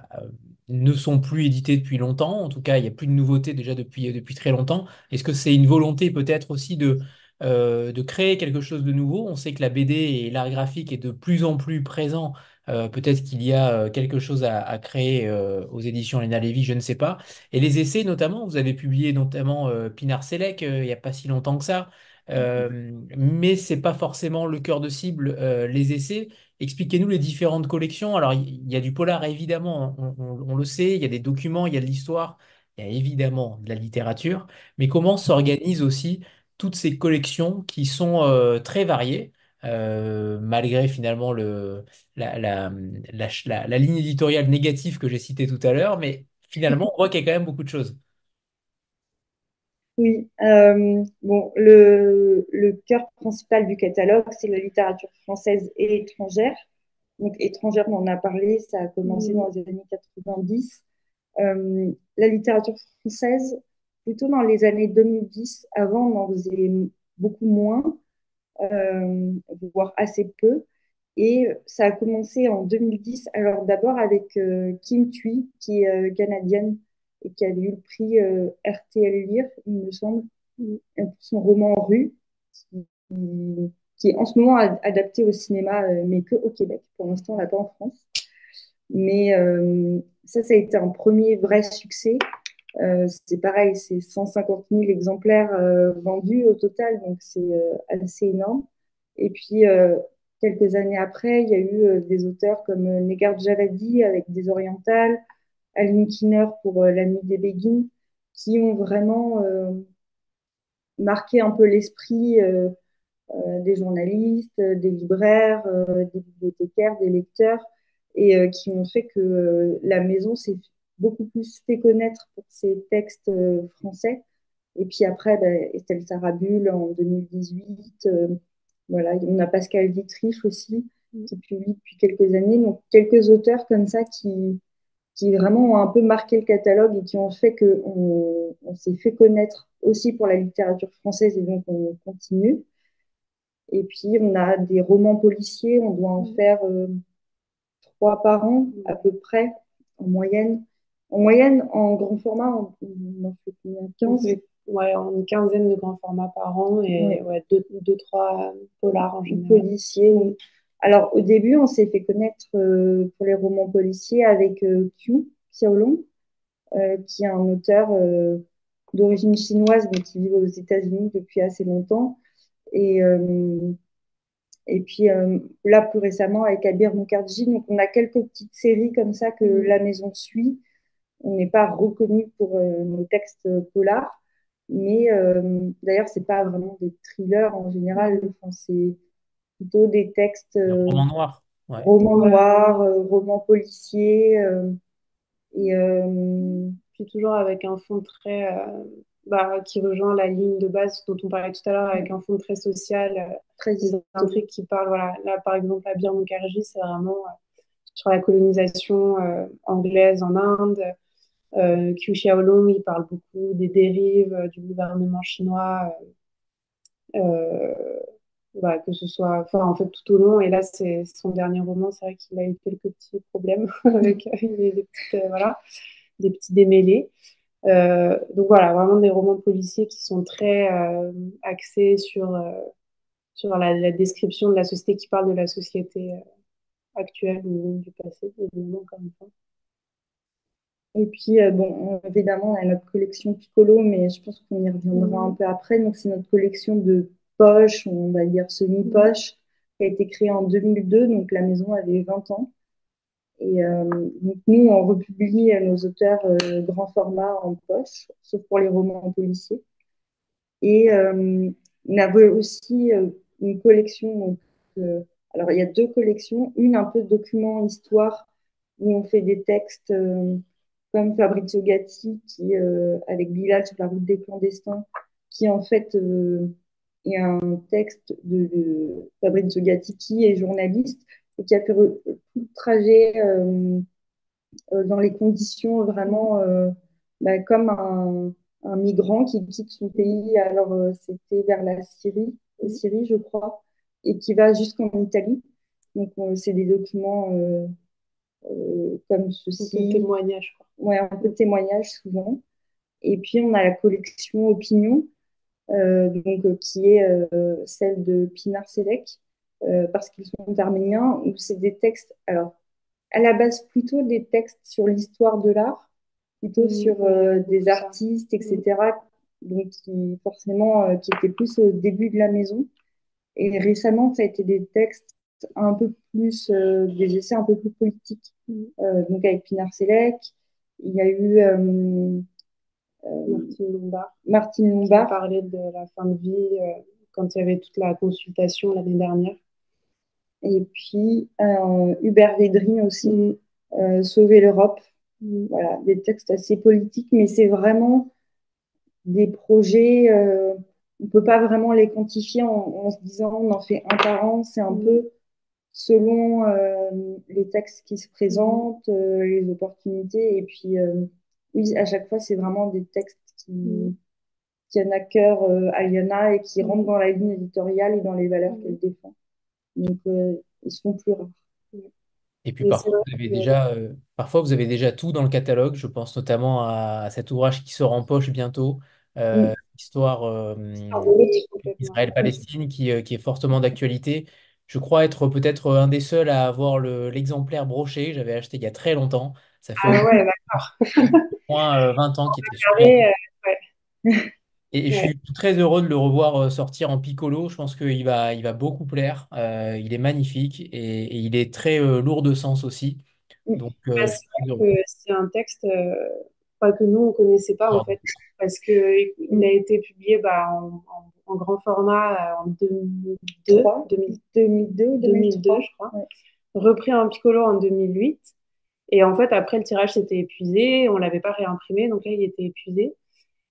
ne sont plus édités depuis longtemps. En tout cas, il n'y a plus de nouveautés déjà depuis, depuis très longtemps. Est-ce que c'est une volonté peut-être aussi de, euh, de créer quelque chose de nouveau? On sait que la BD et l'art graphique est de plus en plus présent euh, peut-être qu'il y a euh, quelque chose à, créer euh, aux éditions Léna Lévy, je ne sais pas. Et les essais notamment, vous avez publié notamment Pinard Selec il n'y a pas si longtemps que ça. Mais ce n'est pas forcément le cœur de cible, les essais. Expliquez-nous les différentes collections. Alors, il y, a du polar, évidemment, on, le sait, il y a des documents, il y a de l'histoire, il y a évidemment de la littérature, mais comment s'organisent aussi toutes ces collections qui sont très variées euh, malgré finalement le, la, la, la, ligne éditoriale négative que j'ai citée tout à l'heure, mais finalement, on voit qu'il y a quand même beaucoup de choses. Oui, euh, bon, le, le cœur principal du catalogue, c'est la littérature française et étrangère. Donc, étrangère, on en a parlé, ça a commencé dans les années 90. Euh, la littérature française, plutôt dans les années 2010, avant, on en faisait beaucoup moins. Euh, voire assez peu. Et ça a commencé en 2010, alors d'abord avec euh, Kim Thuy, qui est canadienne et qui avait eu le prix RTL Lire, il me semble, son roman Rue, qui, est en ce moment adapté au cinéma, mais que au Québec. Pour l'instant, on l'a pas en France. Mais ça, ça a été un premier vrai succès. Euh, c'est pareil, c'est 150 000 exemplaires euh, vendus au total, donc c'est euh, assez énorme. Et puis, quelques années après, il y a eu des auteurs comme Negar Javadi avec des orientales, Aline Kinner pour La nuit des Béguines, qui ont vraiment marqué un peu l'esprit des journalistes, des libraires, des bibliothécaires, des lecteurs, et qui ont fait que la maison s'est beaucoup plus fait connaître pour ses textes euh, français. Et puis après, ben, Estelle Sarabul en 2018. Euh, voilà, on a Pascal Dietrich aussi, mm. qui publie depuis quelques années. Donc, quelques auteurs comme ça qui, qui vraiment ont un peu marqué le catalogue et qui ont fait qu'on on, s'est fait connaître aussi pour la littérature française et donc on continue. Et puis, on a des romans policiers, on doit en mm. faire euh, trois par an à peu près en moyenne. En moyenne, en grand format, on, en fait combien? 15 Ouais, une quinzaine de grands formats par an et ouais. deux, trois polars en général. Policiers, oui. Alors, au début, on s'est fait connaître euh, pour les romans policiers avec euh, Q, Xiaolong, euh, qui est un auteur euh, d'origine chinoise, mais qui vit aux États-Unis depuis assez longtemps. Et, et puis là, plus récemment, avec Abir Mukherjee. Donc, on a quelques petites séries comme ça que mm. la maison suit on n'est pas reconnu pour nos textes polars. Mais d'ailleurs, c'est pas vraiment des thrillers en général. Enfin, c'est plutôt des textes. Euh, romans noirs. Romans noirs, romans policiers. et puis toujours avec un fond très. Bah, qui rejoint la ligne de base dont on parlait tout à l'heure, avec un fond très social, très historique qui parle. Voilà. Là, par exemple, la bière Mukherjee, c'est vraiment sur la colonisation anglaise en Inde. Euh, Qiu Xiaolong, il parle beaucoup des dérives euh, du gouvernement chinois, euh, bah, que ce soit, enfin, en fait, tout au long. Et là, c'est son dernier roman, c'est vrai qu'il a eu quelques petits problèmes (laughs) avec des, petites, voilà, des petits démêlés. donc voilà, vraiment des romans policiers qui sont très axés sur, sur la, description de la société, qui parle de la société actuelle ou du passé, évidemment, comme une fois. Et puis, euh, bon, évidemment, on a notre collection Piccolo, mais je pense qu'on y reviendra un peu après. Donc, c'est notre collection de poches, on va dire semi-poches, qui a été créée en 2002. Donc, la maison avait 20 ans. Et euh, donc, nous, on republie nos auteurs euh, grand format en poche, sauf pour les romans policiers. Et on avait aussi une collection Alors, il y a deux collections. Une, un peu de documents histoire, où on fait des textes comme Fabrizio Gatti, qui, avec Bilal sur la route des clandestins, qui en fait est un texte de, de Fabrizio Gatti, qui est journaliste et qui a fait tout le trajet dans les conditions vraiment bah, comme un, un, migrant qui quitte son pays. Alors, c'était vers la Syrie, Syrie, je crois, et qui va jusqu'en Italie. Donc, c'est des documents euh, euh, comme ceci. Un peu de témoignage. Ouais, un peu de témoignage souvent. Et puis, on a la collection Opinion, euh, donc, qui est celle de Pinar Selek, parce qu'ils sont arméniens, où c'est des textes, alors, à la base, plutôt des textes sur l'histoire de l'art, plutôt mmh. sur des artistes, etc., donc qui, forcément, qui étaient plus au début de la maison. Et récemment, ça a été des textes un peu plus, euh, des essais un peu plus politiques. Mm. Euh, donc avec Pinar Selec, il y a eu euh, Martine Lombard. Martine Lombard. Qui parlait de la fin de vie quand il y avait toute la consultation l'année dernière. Et puis Hubert Védrine aussi, mm. Sauver l'Europe. Mm. Voilà, des textes assez politiques, mais c'est vraiment des projets on peut pas vraiment les quantifier en, se disant on en fait un par an. C'est un mm. peu selon euh, les textes qui se présentent, euh, les opportunités. Et puis, euh, oui, à chaque fois, c'est vraiment des textes qui, mm. tiennent à cœur à Yana et qui rentrent dans la ligne éditoriale et dans les valeurs mm. qu'elle défend. Donc, ils sont plus rares. Et puis parfois vous, avez déjà, parfois, vous avez déjà tout dans le catalogue. Je pense notamment à cet ouvrage qui sort en poche bientôt, euh, histoire euh, Israël-Palestine qui, euh, qui, est fortement d'actualité. Je crois être peut-être un des seuls à avoir l'exemplaire broché. J'avais acheté il y a très longtemps. Ça fait ah ouais, moins 20 ans qu'il était super. Et, je suis très heureux de le revoir sortir en piccolo. Je pense qu'il va, il va beaucoup plaire. il est magnifique et, il est très lourd de sens aussi. Donc, bah, c'est un texte que nous, on connaissait pas, en fait, parce qu'il a été publié bah, en, grand format euh, en 2002, 2002, 2002, je crois. Repris en piccolo en 2008. Et en fait, après, le tirage s'était épuisé, on l'avait pas réimprimé, donc là, il était épuisé.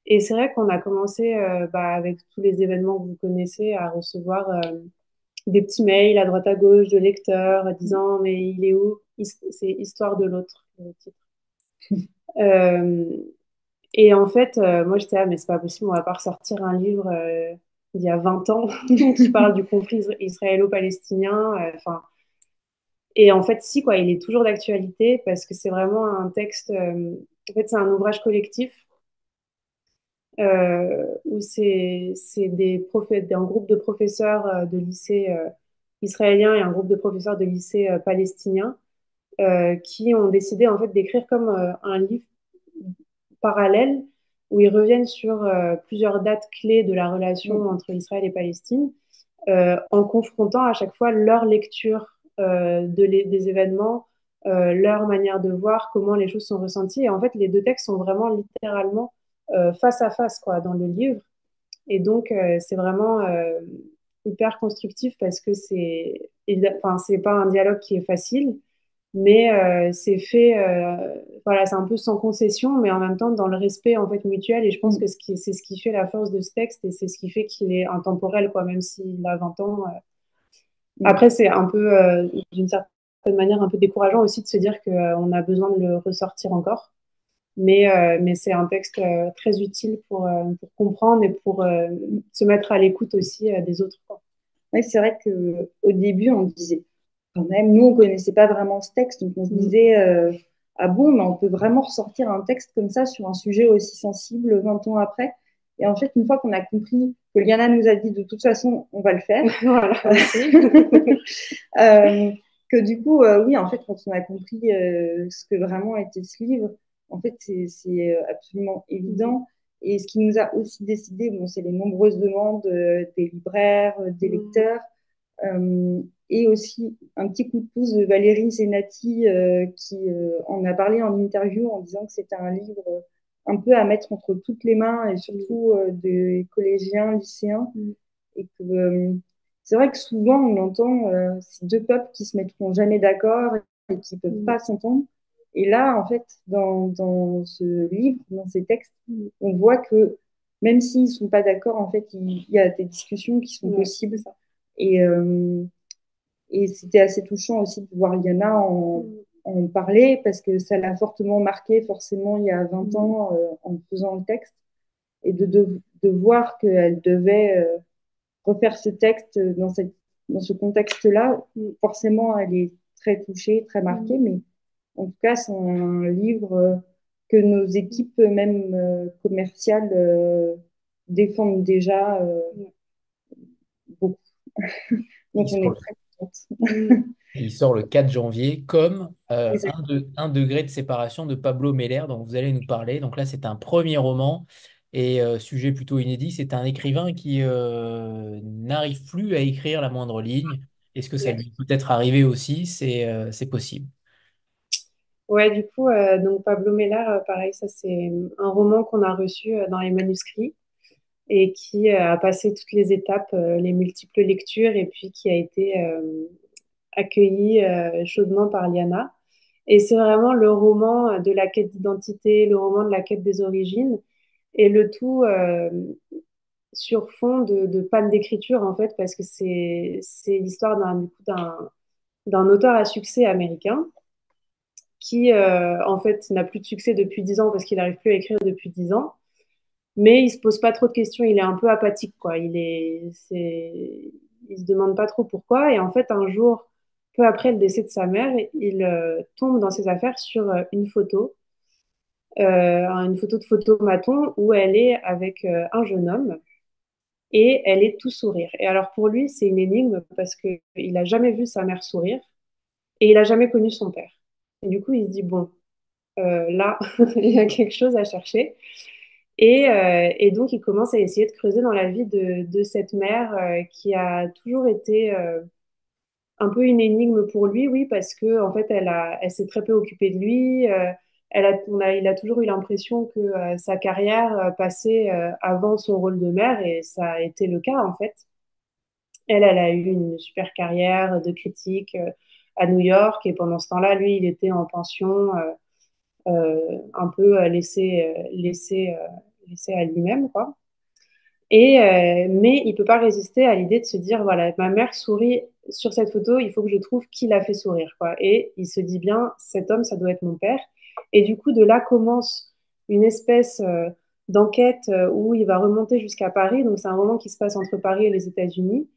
Et c'est vrai qu'on a commencé, euh, bah, avec tous les événements que vous connaissez, à recevoir euh, des petits mails à droite à gauche de lecteurs disant Mais il est où? C'est Histoire de l'autre, le titre. (laughs) Euh, et en fait, moi, j'étais là, mais c'est pas possible, on va pas ressortir un livre euh, il y a 20 ans (laughs) qui parle du conflit israélo-palestinien. Enfin, et en fait, si, quoi, il est toujours d'actualité parce que c'est vraiment un texte. en fait, c'est un ouvrage collectif où c'est des un groupe de professeurs de lycée israélien et un groupe de professeurs de lycée palestinien qui ont décidé en fait d'écrire comme un livre parallèles où ils reviennent sur euh, plusieurs dates clés de la relation mm. entre Israël et Palestine, euh, en confrontant à chaque fois leur lecture euh, de des événements, leur manière de voir, comment les choses sont ressenties. Et en fait, les deux textes sont vraiment littéralement face à face quoi, dans le livre. Et donc, c'est vraiment hyper constructif parce que c'est enfin, c'est pas un dialogue qui est facile mais euh, c'est fait euh, voilà c'est un peu sans concession mais en même temps dans le respect en fait mutuel et je pense mm. que c'est ce qui fait la force de ce texte et c'est ce qui fait qu'il est intemporel quoi même s'il a 20 ans euh. Après c'est un peu d'une certaine manière un peu décourageant aussi de se dire qu'on a besoin de le ressortir encore mais mais c'est un texte très utile pour, pour comprendre et pour se mettre à l'écoute aussi des autres oui c'est vrai que au début on disait même, nous, on connaissait pas vraiment ce texte, donc on se mm. disait, euh, ah bon, mais on peut vraiment ressortir un texte comme ça sur un sujet aussi sensible 20 ans après? Et en fait, une fois qu'on a compris que Liana nous a dit de toute façon, on va le faire, (laughs) (laughs) euh, que du coup, euh, oui, en fait, quand on a compris ce que vraiment était ce livre, en fait, c'est absolument évident. Et ce qui nous a aussi décidé, bon, c'est les nombreuses demandes des libraires, des mm. lecteurs, et aussi un petit coup de pouce de Valérie Zenati euh, qui euh, en a parlé en interview en disant que c'était un livre un peu à mettre entre toutes les mains et surtout euh, des collégiens, lycéens. Mm. Et que c'est vrai que souvent on entend ces deux peuples qui se mettront jamais d'accord et qui peuvent mm. pas s'entendre. Et là, en fait, dans, dans, ce livre, dans ces textes, mm. on voit que même s'ils sont pas d'accord, en fait, il, y a des discussions qui sont possibles. Et, et c'était assez touchant aussi de voir Yana en. En parler parce que ça l'a fortement marqué forcément il y a 20 ans en faisant le texte et de, de, de voir qu'elle devait euh, refaire ce texte dans, cette, dans ce contexte-là. Forcément, elle est très touchée, très marquée, mm. mais en tout cas, c'est un livre euh, que nos équipes, même euh, commerciales, défendent déjà beaucoup. (laughs) Donc, on est très contente. Il sort le 4 janvier, comme un, un, degré de séparation de Pablo Meller, dont vous allez nous parler. Donc là, c'est un premier roman et euh, sujet plutôt inédit, c'est un écrivain qui euh, n'arrive plus à écrire la moindre ligne. Est-ce que ça lui peut être arrivé aussi? C'est euh, c'est possible. Ouais, du coup, donc Pablo Meller, pareil, ça c'est un roman qu'on a reçu dans les manuscrits et qui a passé toutes les étapes, les multiples lectures et puis qui a été accueilli chaudement par Liana. Et c'est vraiment le roman de la quête d'identité, le roman de la quête des origines et le tout euh, sur fond de, panne d'écriture, en fait, parce que c'est l'histoire d'un auteur à succès américain qui, euh, en fait, n'a plus de succès depuis 10 ans parce qu'il n'arrive plus à écrire depuis 10 ans. Mais il se pose pas trop de questions, il est un peu apathique, quoi. Il est, il se demande pas trop pourquoi. Et en fait, un jour, peu après le décès de sa mère, il euh, tombe dans ses affaires sur une photo euh, une photo de photomaton où elle est avec euh, un jeune homme et elle est tout sourire. Et alors pour lui, c'est une énigme parce qu'il n'a jamais vu sa mère sourire et il n'a jamais connu son père. Et du coup, il se dit, bon, euh, là, (laughs) il y a quelque chose à chercher. Et, et, donc, il commence à essayer de creuser dans la vie de cette mère qui a toujours été un peu une énigme pour lui, oui, parce que en fait, elle, elle s'est très peu occupée de lui elle a, on a, il a toujours eu l'impression que euh, sa carrière euh, passait euh, avant son rôle de mère et ça a été le cas en fait. Elle, elle a eu une super carrière de critique à New York et pendant ce temps-là, lui, il était en pension, un peu laissé, laissé, laissé à lui-même quoi. Et mais il peut pas résister à l'idée de se dire voilà, ma mère sourit sur cette photo, il faut que je trouve qui l'a fait sourire quoi. Et il se dit bien, cet homme, ça doit être mon père. Et du coup, de là commence une espèce euh, d'enquête euh, où il va remonter jusqu'à Paris. Donc, c'est un roman qui se passe entre Paris et les États-Unis.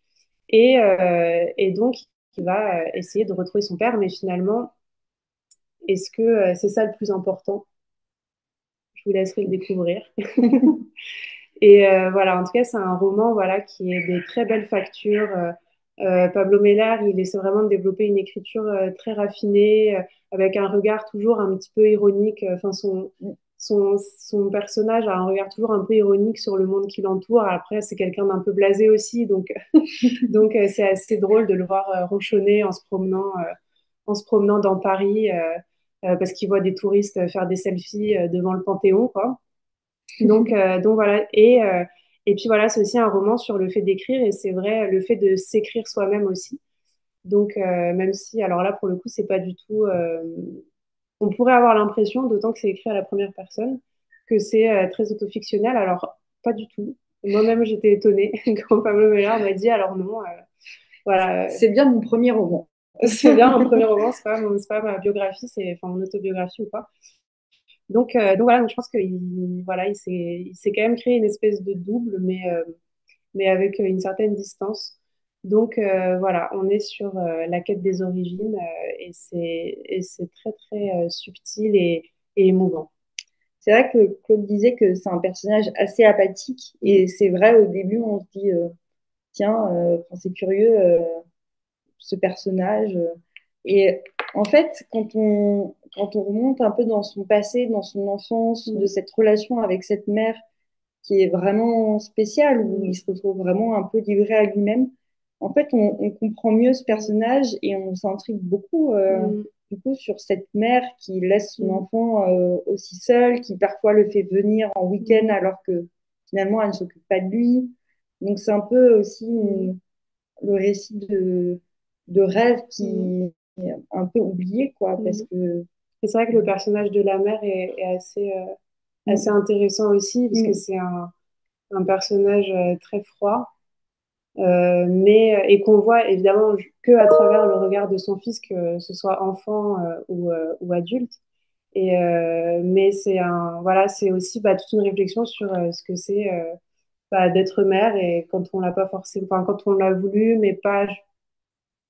Et, euh, donc, il va essayer de retrouver son père. Mais finalement, est-ce que c'est ça le plus important? Je vous laisserai le découvrir. (laughs) et voilà, en tout cas, c'est un roman voilà, qui est des très belles factures. Pablo Meller, il essaie vraiment de développer une écriture très raffinée, avec un regard toujours un petit peu ironique. Euh, enfin, son, son, son, personnage a un regard toujours un peu ironique sur le monde qui l'entoure. Après, c'est quelqu'un d'un peu blasé aussi, donc (laughs) donc euh, c'est assez drôle de le voir euh, ronchonner en se promenant en se promenant dans Paris parce qu'il voit des touristes faire des selfies devant le Panthéon, quoi. Donc donc voilà et et puis voilà, c'est aussi un roman sur le fait d'écrire et c'est vrai le fait de s'écrire soi-même aussi. Donc, euh, même si, alors là, pour le coup, c'est pas du tout. Euh, on pourrait avoir l'impression, d'autant que c'est écrit à la première personne, que c'est euh, très autofictionnel. Alors, pas du tout. Moi-même, j'étais étonnée (laughs) quand Pablo Meller m'a dit alors non. voilà. C'est bien mon premier roman. c'est bien mon (laughs) premier roman, c'est pas, pas ma biographie, c'est enfin mon autobiographie ou quoi. Donc, donc voilà, je pense qu'il voilà, il s'est quand même créé une espèce de double, mais, mais avec une certaine distance. Donc euh, voilà, on est sur euh, la quête des origines euh, et c'est très très subtil et, émouvant. C'est vrai que Claude disait que c'est un personnage assez apathique et c'est vrai au début on se dit tiens c'est curieux ce personnage et en fait quand on quand on remonte un peu dans son passé, dans son enfance, de cette relation avec cette mère qui est vraiment spéciale où il se retrouve vraiment un peu livré à lui-même en fait, on, comprend mieux ce personnage et on s'intrigue beaucoup euh, mm. du coup sur cette mère qui laisse son mm. enfant euh, aussi seul, qui parfois le fait venir en week-end mm. alors que finalement elle ne s'occupe pas de lui. Donc c'est un peu aussi le récit de, de rêve qui mm. est un peu oublié, quoi, mm. parce que... c'est vrai que le personnage de la mère est, assez, euh, mm. assez intéressant aussi, parce que c'est un, un, personnage euh, très froid, euh, mais, et qu'on voit évidemment que à travers le regard de son fils, que ce soit enfant ou, ou, adulte. Et, mais c'est voilà, aussi bah, toute une réflexion sur ce que c'est bah, d'être mère et quand on l'a pas forcément, enfin, quand on l'a voulu, mais pas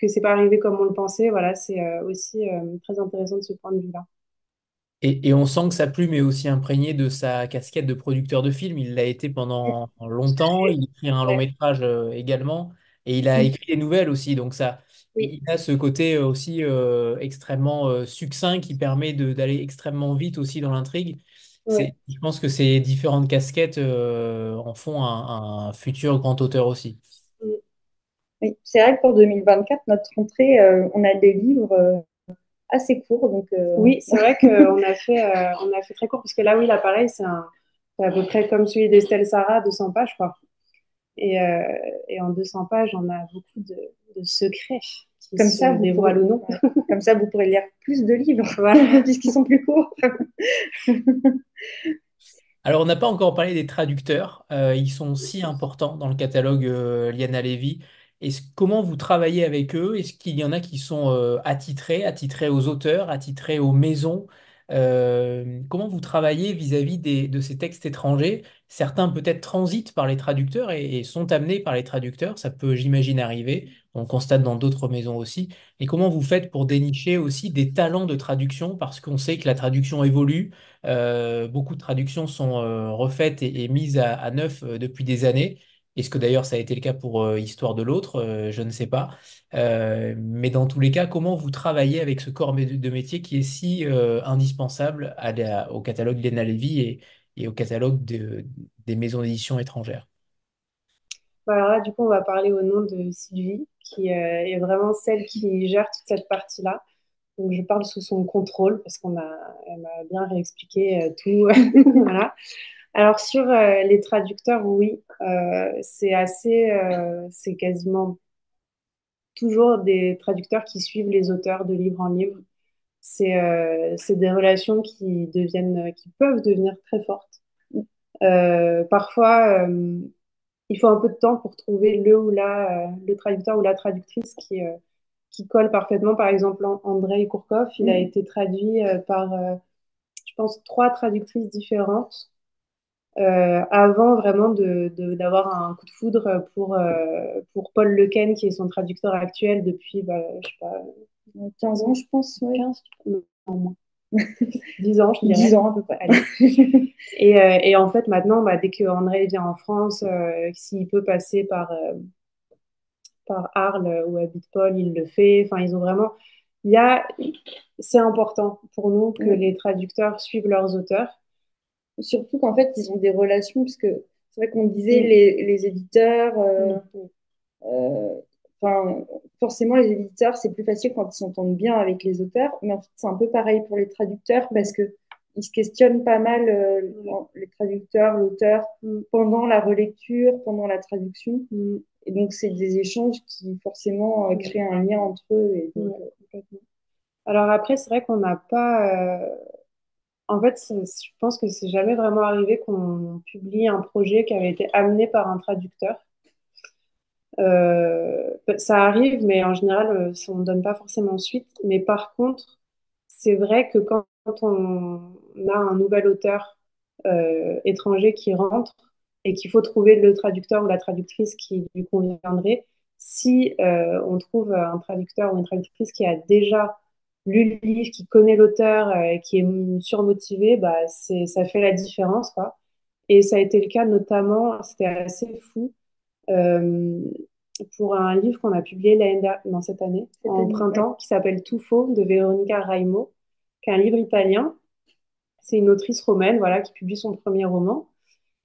que c'est pas arrivé comme on le pensait. Voilà, c'est euh, aussi euh, très intéressant de ce point de vue-là. Et, et, on sent que sa plume est aussi imprégnée de sa casquette de producteur de film. Il l'a été pendant (laughs) longtemps. Il écrit un long métrage euh, également. Et il a écrit des nouvelles aussi. Donc ça, il a ce côté aussi extrêmement succinct qui permet d'aller extrêmement vite aussi dans l'intrigue. Je pense que ces différentes casquettes euh, en font un, futur grand auteur aussi. Oui, c'est vrai que pour 2024, notre rentrée, euh, on a des livres euh, assez courts. Donc, Oui, c'est vrai (laughs) qu'on a, fait, on a fait très court, parce que là, oui, l'appareil, c'est à peu près comme celui d'Estelle Sarah, 200 pages, je crois. Et, et, en 200 pages, on a beaucoup de, de secrets comme ça, vous pourrez, comme ça, vous pourrez lire plus de livres, (laughs) voilà, (laughs) puisqu'ils sont plus courts. Alors, on n'a pas encore parlé des traducteurs. Euh, ils sont si importants dans le catalogue euh, Liana Levy. Comment vous travaillez avec eux? Est-ce qu'il y en a qui sont euh, attitrés, attitrés aux auteurs, attitrés aux maisons? Comment vous travaillez vis-à-vis de ces textes étrangers? Certains peut-être transitent par les traducteurs et, sont amenés par les traducteurs. Ça peut, j'imagine, arriver. On constate dans d'autres maisons aussi. Et comment vous faites pour dénicher aussi des talents de traduction? Parce qu'on sait que la traduction évolue. Euh, beaucoup de traductions sont euh, refaites et, mises à, neuf euh, depuis des années. Est-ce que d'ailleurs ça a été le cas pour Histoire de l'autre? Je ne sais pas. mais dans tous les cas, comment vous travaillez avec ce corps de métier qui est si indispensable au catalogue Léna Lévy et, au catalogue des maisons d'édition étrangères? Bah, alors là, du coup, on va parler au nom de Sylvie, qui euh, est vraiment celle qui gère toute cette partie-là. Donc, je parle sous son contrôle parce qu'on a, m'a bien réexpliqué euh, tout. (laughs) voilà. Alors, sur euh, les traducteurs, oui, c'est assez, c'est quasiment toujours des traducteurs qui suivent les auteurs de livre en livre c'est c'est des relations qui deviennent, qui peuvent devenir très fortes. Euh, parfois, euh, il faut un peu de temps pour trouver le ou la, euh, le traducteur ou la traductrice qui, qui colle parfaitement. Par exemple, Andrei Kourkov, il a mm. été traduit par, je pense, trois traductrices différentes. Avant vraiment d'avoir de, d'avoir un coup de foudre pour, pour Paul Lequen, qui est son traducteur actuel depuis, bah, je sais pas, 15 ans, je pense. 15 Non, moins. (laughs) 10 ans, je dirais. 10 ans à peu près. (laughs) et, euh, et, en fait, maintenant, bah, dès que André vient en France, euh, s'il peut passer par, euh, par Arles ou à Bitpol, il le fait. Enfin, ils ont vraiment. Il y a... C'est important pour nous que les traducteurs suivent leurs auteurs. Surtout qu'en fait, ils ont des relations, parce que c'est vrai qu'on disait les, les, éditeurs. Enfin, forcément, les éditeurs, c'est plus facile quand ils s'entendent bien avec les auteurs, mais en fait, c'est un peu pareil pour les traducteurs parce que ils se questionnent pas mal, euh, les traducteurs, l'auteur, pendant la relecture, pendant la traduction. Mm. Et donc, c'est des échanges qui, forcément, euh, créent un lien entre eux. Et euh, Alors après, c'est vrai qu'on n'a pas... En fait, je pense que c'est jamais vraiment arrivé qu'on publie un projet qui avait été amené par un traducteur. Euh, ça arrive, mais en général, euh, on ne donne pas forcément suite. Mais par contre, c'est vrai que quand on a un nouvel auteur euh, étranger qui rentre et qu'il faut trouver le traducteur ou la traductrice qui lui conviendrait, si on trouve un traducteur ou une traductrice qui a déjà lu le livre, qui connaît l'auteur et qui est surmotivé, bah, ça fait la différence. Quoi. Et ça a été le cas notamment, c'était assez fou, euh, pour un livre qu'on a publié dans cette année, en printemps, qui s'appelle Tout faux de Veronica Raimo, qui est un livre italien. C'est une autrice romaine, voilà, qui publie son premier roman.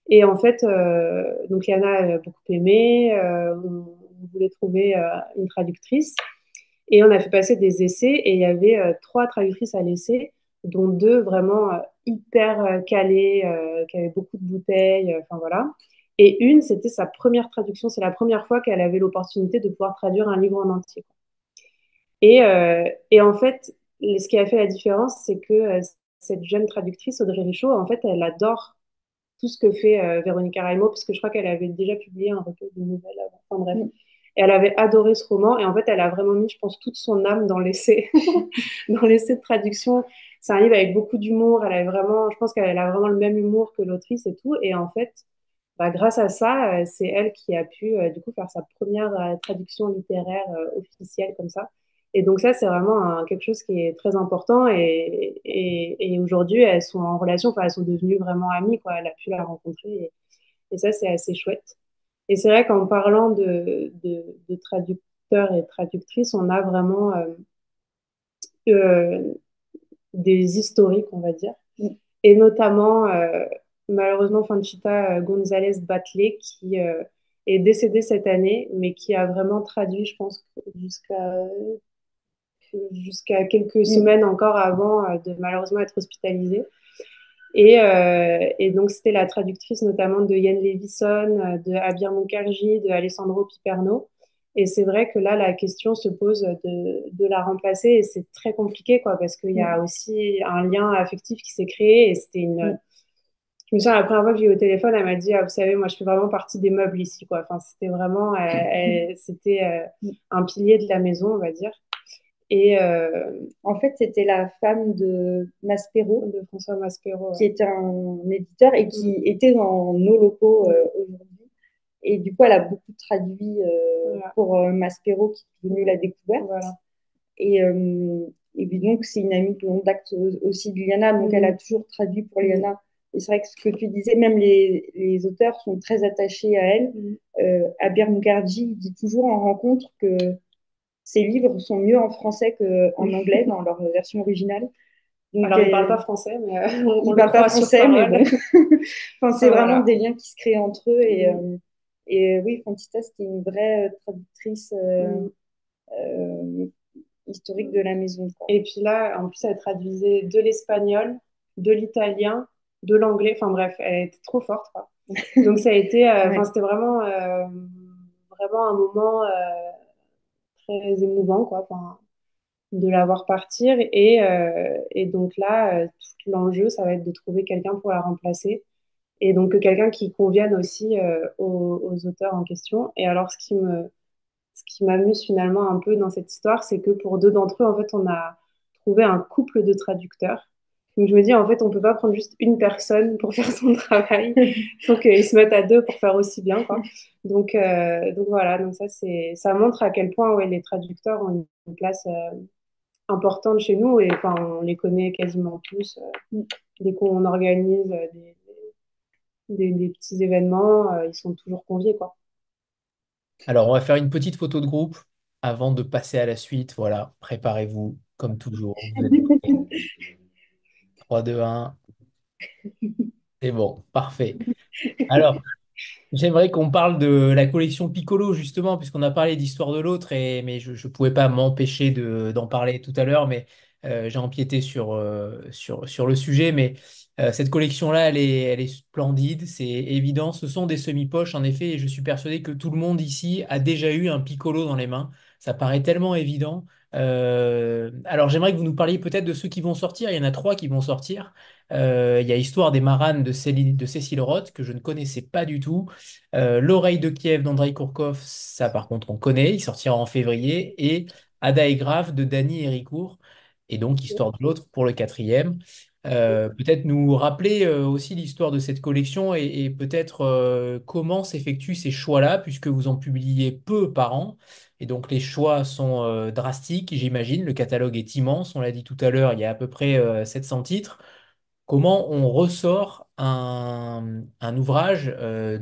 Et en fait, euh, donc Liana a beaucoup aimé, euh, on, voulait trouver une traductrice. Et on a fait passer des essais et il y avait trois traductrices à l'essai, dont deux vraiment hyper calées, qui avaient beaucoup de bouteilles, enfin voilà. Et une, c'était sa première traduction. C'est la première fois qu'elle avait l'opportunité de pouvoir traduire un livre en entier. Et, euh, et en fait, ce qui a fait la différence, c'est que euh, cette jeune traductrice, Audrey Richaud, en fait, elle adore tout ce que fait euh, Véronique Araimo, parce que je crois qu'elle avait déjà publié un recueil de nouvelles avant. Enfin bref. Mm. Elle avait adoré ce roman, et en fait, elle a vraiment mis, je pense, toute son âme dans l'essai, (laughs) dans l'essai de traduction. C'est un livre avec beaucoup d'humour. Elle a vraiment, je pense qu'elle a vraiment le même humour que l'autrice et tout. Et en fait, bah, grâce à ça, euh, c'est elle qui a pu du coup faire sa première traduction littéraire officielle comme ça. Et donc ça, c'est vraiment quelque chose qui est très important. Et, et, aujourd'hui, elles sont en relation, enfin, elles sont devenues vraiment amies. Elle a pu la rencontrer. Et, ça, c'est assez chouette. Et c'est vrai qu'en parlant de, de, traducteurs et traductrices, on a vraiment euh, euh, des historiques, on va dire. Mm. Et notamment, euh, malheureusement, Fanchita González Batley, qui est décédée cette année, mais qui a vraiment traduit, je pense, jusqu'à jusqu'à quelques mm. semaines encore avant de malheureusement être hospitalisée. Et, euh, et, donc, c'était la traductrice notamment de Yann Levison, euh, de Abir Mukherjee, de Alessandro Piperno. Et c'est vrai que là, la question se pose de, de la remplacer et c'est très compliqué, quoi, parce qu'il y a mm. aussi un lien affectif qui s'est créé et c'était une. Mm. Je me souviens, la première fois que j'ai eu au téléphone, elle m'a dit ah, Vous savez, moi, je fais vraiment partie des meubles ici. Quoi. Enfin, c'était vraiment. c'était un pilier de la maison, on va dire. Et euh, en fait, c'était la femme de Maspero, de François Maspero, qui était un éditeur et qui mm. était dans nos locaux euh, aujourd'hui. Et du coup, elle a beaucoup traduit euh, pour Maspero, qui est venu la découverte. Voilà. Et, et donc, c'est une amie de longue date aussi de Liana, donc elle a mm. toujours traduit pour Liana. Et c'est vrai que ce que tu disais, même les, les auteurs sont très attachés à elle. Mm. Abir Mukherjee dit toujours en rencontre que ces livres sont mieux en français qu'en anglais dans leur version originale. Alors, ils ne parlent pas français, mais euh, on ne parle pas français, mais bon. (laughs) enfin, c'est vraiment des liens qui se créent entre eux. Et, mm. euh, et oui, Fantista, c'était une vraie euh, traductrice mm. historique de la maison. Et puis là, en plus, elle traduisait de l'espagnol, de l'italien, de l'anglais. Enfin bref, elle était trop forte. (laughs) Donc ça a été, c'était vraiment, vraiment un moment très émouvant, quoi, de la voir partir. Et, euh, et donc là, euh, tout l'enjeu, ça va être de trouver quelqu'un pour la remplacer. Et donc quelqu'un qui convienne aussi euh, aux, aux, auteurs en question. Et alors, ce qui me, ce qui m'amuse finalement un peu dans cette histoire, c'est que pour deux d'entre eux, en fait, on a trouvé un couple de traducteurs donc je me dis, en fait, on peut pas prendre juste une personne pour (laughs) faire son travail. Il faut qu'ils se mettent à deux pour faire aussi bien. Quoi. Donc, euh, donc voilà, donc ça, ça montre à quel point ouais, les traducteurs ont une place euh, importante chez nous et enfin, on les connaît quasiment tous. Euh, dès qu'on organise des, des, des, petits événements, ils sont toujours conviés. Quoi. Alors, on va faire une petite photo de groupe avant de passer à la suite. Voilà, préparez-vous comme toujours. (laughs) 3, 2, 1. C'est bon, parfait. Alors, j'aimerais qu'on parle de la collection Piccolo, justement, puisqu'on a parlé d'Histoire de l'autre, mais je ne pouvais pas m'empêcher d'en parler tout à l'heure, mais euh, j'ai empiété sur, euh, sur le sujet. Mais euh, cette collection-là, elle est, elle est splendide, c'est évident. Ce sont des semi-poches, en effet, et je suis persuadé que tout le monde ici a déjà eu un Piccolo dans les mains. Ça paraît tellement évident. Euh, alors j'aimerais que vous nous parliez peut-être de ceux qui vont sortir. Il y en a trois qui vont sortir. Euh, il y a Histoire des Maranes de, Cécile Roth, que je ne connaissais pas du tout. Euh, L'oreille de Kiev d'Andrei Kourkov, ça par contre on connaît, il sortira en février. Et Ada et Grave de Dany Héricourt. Et donc Histoire de l'autre pour le quatrième. Peut-être nous rappeler aussi l'histoire de cette collection et, peut-être comment s'effectuent ces choix-là, puisque vous en publiez peu par an. Et donc les choix sont euh, drastiques, j'imagine. Le catalogue est immense, on l'a dit tout à l'heure, il y a à peu près 700 euh, titres. Comment on ressort un, ouvrage euh,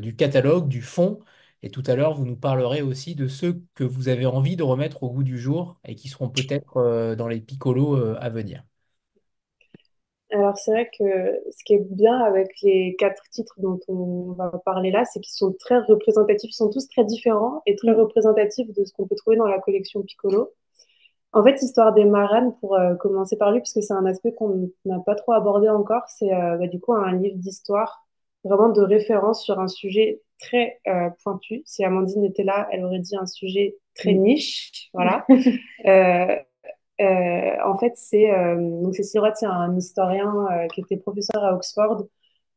du catalogue, du fond? Et tout à l'heure, vous nous parlerez aussi de ceux que vous avez envie de remettre au goût du jour et qui seront peut-être dans les picolos à venir. Alors c'est vrai que ce qui est bien avec les quatre titres dont on va parler là, c'est qu'ils sont très représentatifs, ils sont tous très différents et très représentatifs de ce qu'on peut trouver dans la collection Piccolo. En fait, Histoire des Maranes, pour euh, commencer par lui, parce que c'est un aspect qu'on n'a pas trop abordé encore, c'est euh, bah, du coup un livre d'histoire vraiment de référence sur un sujet très pointu. Si Amandine était là, elle aurait dit un sujet très niche. Voilà. (laughs) en fait, c'est donc c'est c'est un historien qui était professeur à Oxford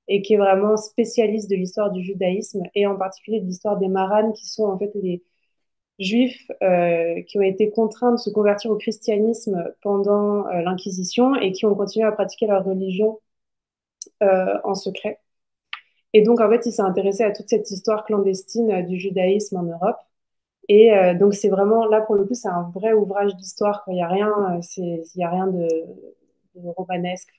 et qui est vraiment spécialiste de l'histoire du judaïsme et en particulier de l'histoire des Maranes, qui sont en fait les juifs euh, qui ont été contraints de se convertir au christianisme pendant euh, l'Inquisition et qui ont continué à pratiquer leur religion euh, en secret. Et donc, en fait, il s'est intéressé à toute cette histoire clandestine du judaïsme en Europe. Et donc, c'est vraiment, là, pour le coup, c'est un vrai ouvrage d'histoire. Il n'y a rien, il y a rien de, romanesque.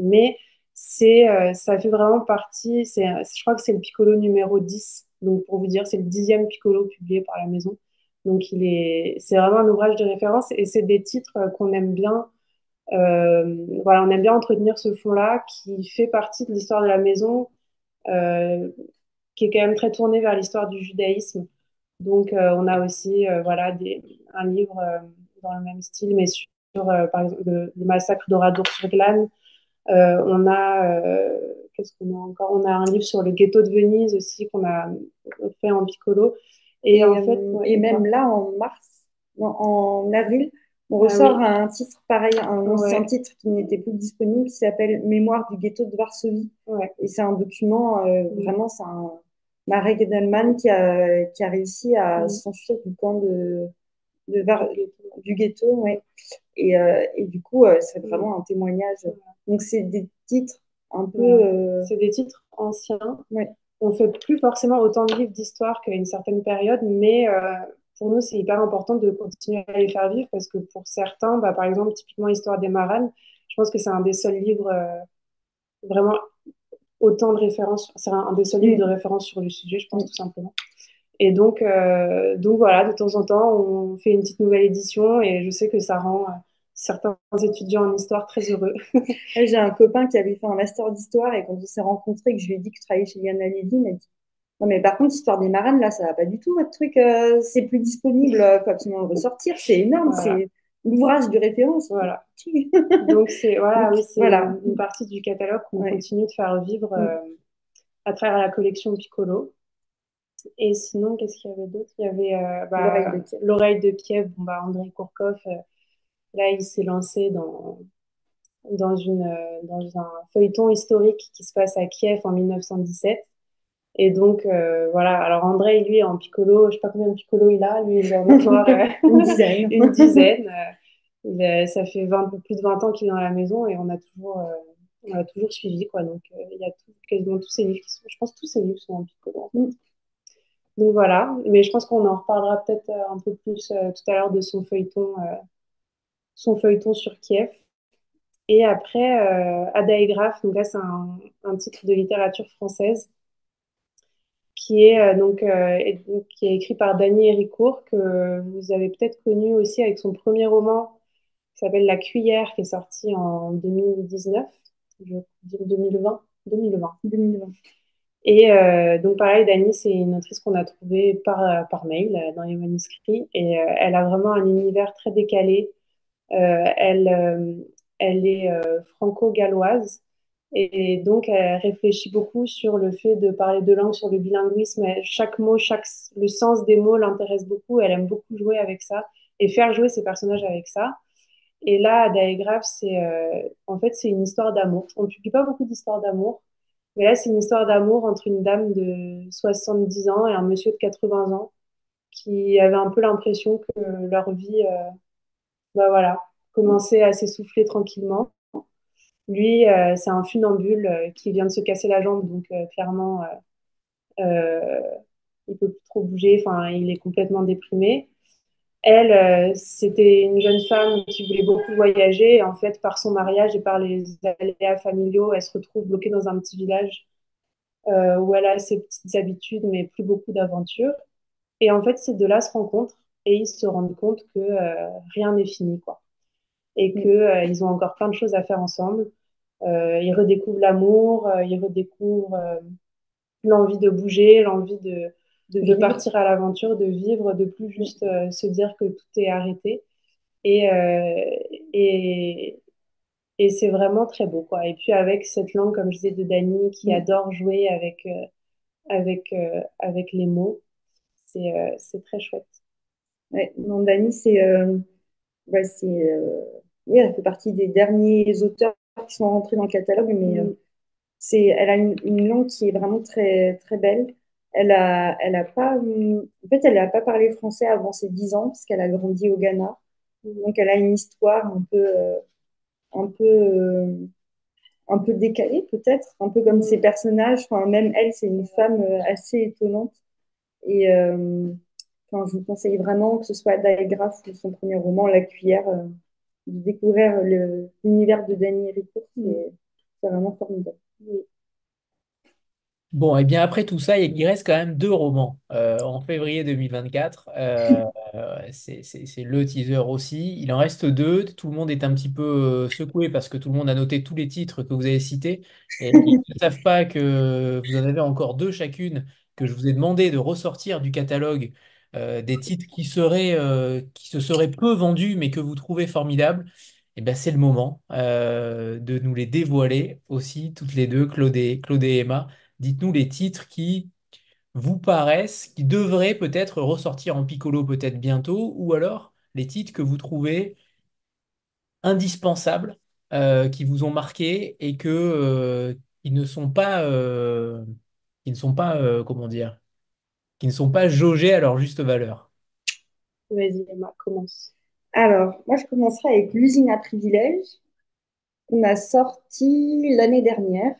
Mais c'est, ça fait vraiment partie, je crois que c'est le piccolo numéro 10. Donc, pour vous dire, c'est le dixième piccolo publié par la maison. Donc, il est, c'est vraiment un ouvrage de référence et c'est des titres euh, qu'on aime bien. Euh, voilà, on aime bien entretenir ce fond-là qui fait partie de l'histoire de la maison, euh, qui est quand même très tourné vers l'histoire du judaïsme. Donc, on a aussi, voilà, des, un livre dans le même style, mais sur, par exemple, le, massacre d'Oradour sur Glane. on a, qu'est-ce qu'on a encore? On a un livre sur le ghetto de Venise aussi qu'on a fait en piccolo. Et, en fait, euh, et même là, en mars, en, avril, on ah ressort un titre pareil, un ancien titre qui n'était plus disponible, qui s'appelle Mémoire du ghetto de Varsovie. Et c'est un document, euh, vraiment, c'est un Marek Edelman qui a, qui a réussi à s'enfuir du camp de, de du ghetto. Ouais. Et, euh, et du coup, c'est mm. vraiment un témoignage. Donc, c'est des titres un peu. C'est des titres anciens. Ouais on fait plus forcément autant de livres d'histoire qu'à une certaine période, mais euh, pour nous, c'est hyper important de continuer à les faire vivre parce que pour certains, bah, par exemple, typiquement Histoire des Maranes, je pense que c'est un des seuls livres euh, vraiment autant de références, c'est un, des seuls livres de référence sur le sujet, je pense tout simplement. Et donc, euh, donc voilà, de temps en temps, on fait une petite nouvelle édition et je sais que ça rend certains étudiants en histoire très heureux. (laughs) J'ai un copain qui avait fait un master d'histoire et quand on s'est rencontrés, que je lui ai dit que je travaillais chez Yana Levy, il m'a dit Non, mais par contre, Histoire des marraines, là, ça va pas du tout, votre truc, euh, c'est plus disponible, il faut absolument le ressortir, c'est énorme, l'ouvrage de référence. Voilà. (laughs) Donc, c'est voilà, voilà. une partie du catalogue qu'on continue de faire vivre mm. euh, à travers la collection Piccolo. Et sinon, qu'est-ce qu'il y avait d'autre? Il y avait euh, bah, L'oreille de Kiev, bon, bah, André Kourkov Là, il s'est lancé dans, dans, une, dans un feuilleton historique qui se passe à Kiev en 1917. Et donc, euh, voilà. Alors, André, lui, en piccolo, je ne sais pas combien de piccolo il a. Lui, il en encore (laughs) euh, une dizaine. une dizaine. Euh, ça fait 20, plus de 20 ans qu'il est dans la maison et on a toujours, on a toujours suivi. Quoi. Donc, il y a quasiment tous ses livres qui sont, je pense tous ses livres sont en piccolo. Mm. Donc, voilà. Mais je pense qu'on en reparlera peut-être un peu plus tout à l'heure de son feuilleton son feuilleton sur Kiev. Et après, euh, Ada et Graf, donc là c'est un, titre de littérature française qui est, euh, donc, euh, qui est écrit par Dany Héricourt, que vous avez peut-être connu aussi avec son premier roman qui s'appelle La Cuillère, qui est sorti en 2019, je dire 2020, 2020. 2020. Et donc pareil, Dany, c'est une autrice qu'on a trouvée par, par mail dans les manuscrits, et elle a vraiment un univers très décalé, euh, elle, euh, elle est euh, franco-galloise. Et donc, elle réfléchit beaucoup sur le fait de parler deux langues, sur le bilinguisme. Chaque mot, chaque, le sens des mots l'intéresse beaucoup. Elle aime beaucoup jouer avec ça et faire jouer ses personnages avec ça. Et là, Daegraph, c'est en fait c'est une histoire d'amour. On ne publie pas beaucoup d'histoires d'amour, mais là, c'est une histoire d'amour entre une dame de 70 ans et un monsieur de 80 ans qui avait un peu l'impression que leur vie bah voilà, commencer à s'essouffler tranquillement. Lui, euh, c'est un funambule euh, qui vient de se casser la jambe, donc euh, clairement, il peut plus trop bouger, enfin, il est complètement déprimé. Elle, c'était une jeune femme qui voulait beaucoup voyager. Et en fait, par son mariage et par les aléas familiaux, elle se retrouve bloquée dans un petit village où elle a ses petites habitudes, mais plus beaucoup d'aventures. Et en fait, ces deux-là se rencontrent et ils se rendent compte que euh, rien n'est fini, quoi. Et mm. qu'ils ils ont encore plein de choses à faire ensemble. Euh, ils redécouvrent l'amour, ils redécouvrent l'envie de bouger, l'envie de, de, partir à l'aventure, de vivre, de plus juste se dire que tout est arrêté. Et, et, Et c'est vraiment très beau, quoi. Et puis avec cette langue, comme je disais, de Dany, qui Mm. adore jouer avec, euh, avec, euh, avec les mots, c'est euh, très chouette. Ouais, non, Dany, c'est, euh, bah, euh, oui, elle fait partie des derniers auteurs qui sont rentrés dans le catalogue, mais euh, Mm. c'est, elle a une, une langue qui est vraiment très, très belle. Elle a, elle a pas, en fait, elle n'a pas parlé français avant ses 10 ans, parce qu'elle a grandi au Ghana. Donc, elle a une histoire un peu, euh, un peu, euh, un peu décalée, peut-être, un peu comme Mm. ses personnages. Enfin, même elle, c'est une femme euh, assez étonnante. Et euh, enfin, je vous conseille vraiment, que ce soit Diagraph ou son premier roman, La Cuillère, euh, de découvrir l'univers de Dany Ricourt. C'est c'est vraiment formidable. Bon, et bien après tout ça, il reste quand même deux romans euh, en février 2024. Euh, (laughs) c'est le teaser aussi. Il en reste deux. Tout le monde est un petit peu euh, secoué parce que tout le monde a noté tous les titres que vous avez cités. Et ils (laughs) ne savent pas que vous en avez encore deux chacune, que je vous ai demandé de ressortir du catalogue euh, des titres qui seraient, euh, qui se seraient peu vendus mais que vous trouvez formidables. Et ben, c'est le moment euh, de nous les dévoiler aussi, toutes les deux, Claude et, et Emma. Dites-nous les titres qui vous paraissent, qui devraient peut-être ressortir en Piccolo peut-être bientôt, ou alors les titres que vous trouvez indispensables, qui vous ont marqué et que, qui ne sont pas, comment dire, qui ne sont pas jaugés à leur juste valeur. Vas-y, Emma, commence. Alors, moi, je commencerai avec L'usine à privilèges, qu'on a sorti l'année dernière,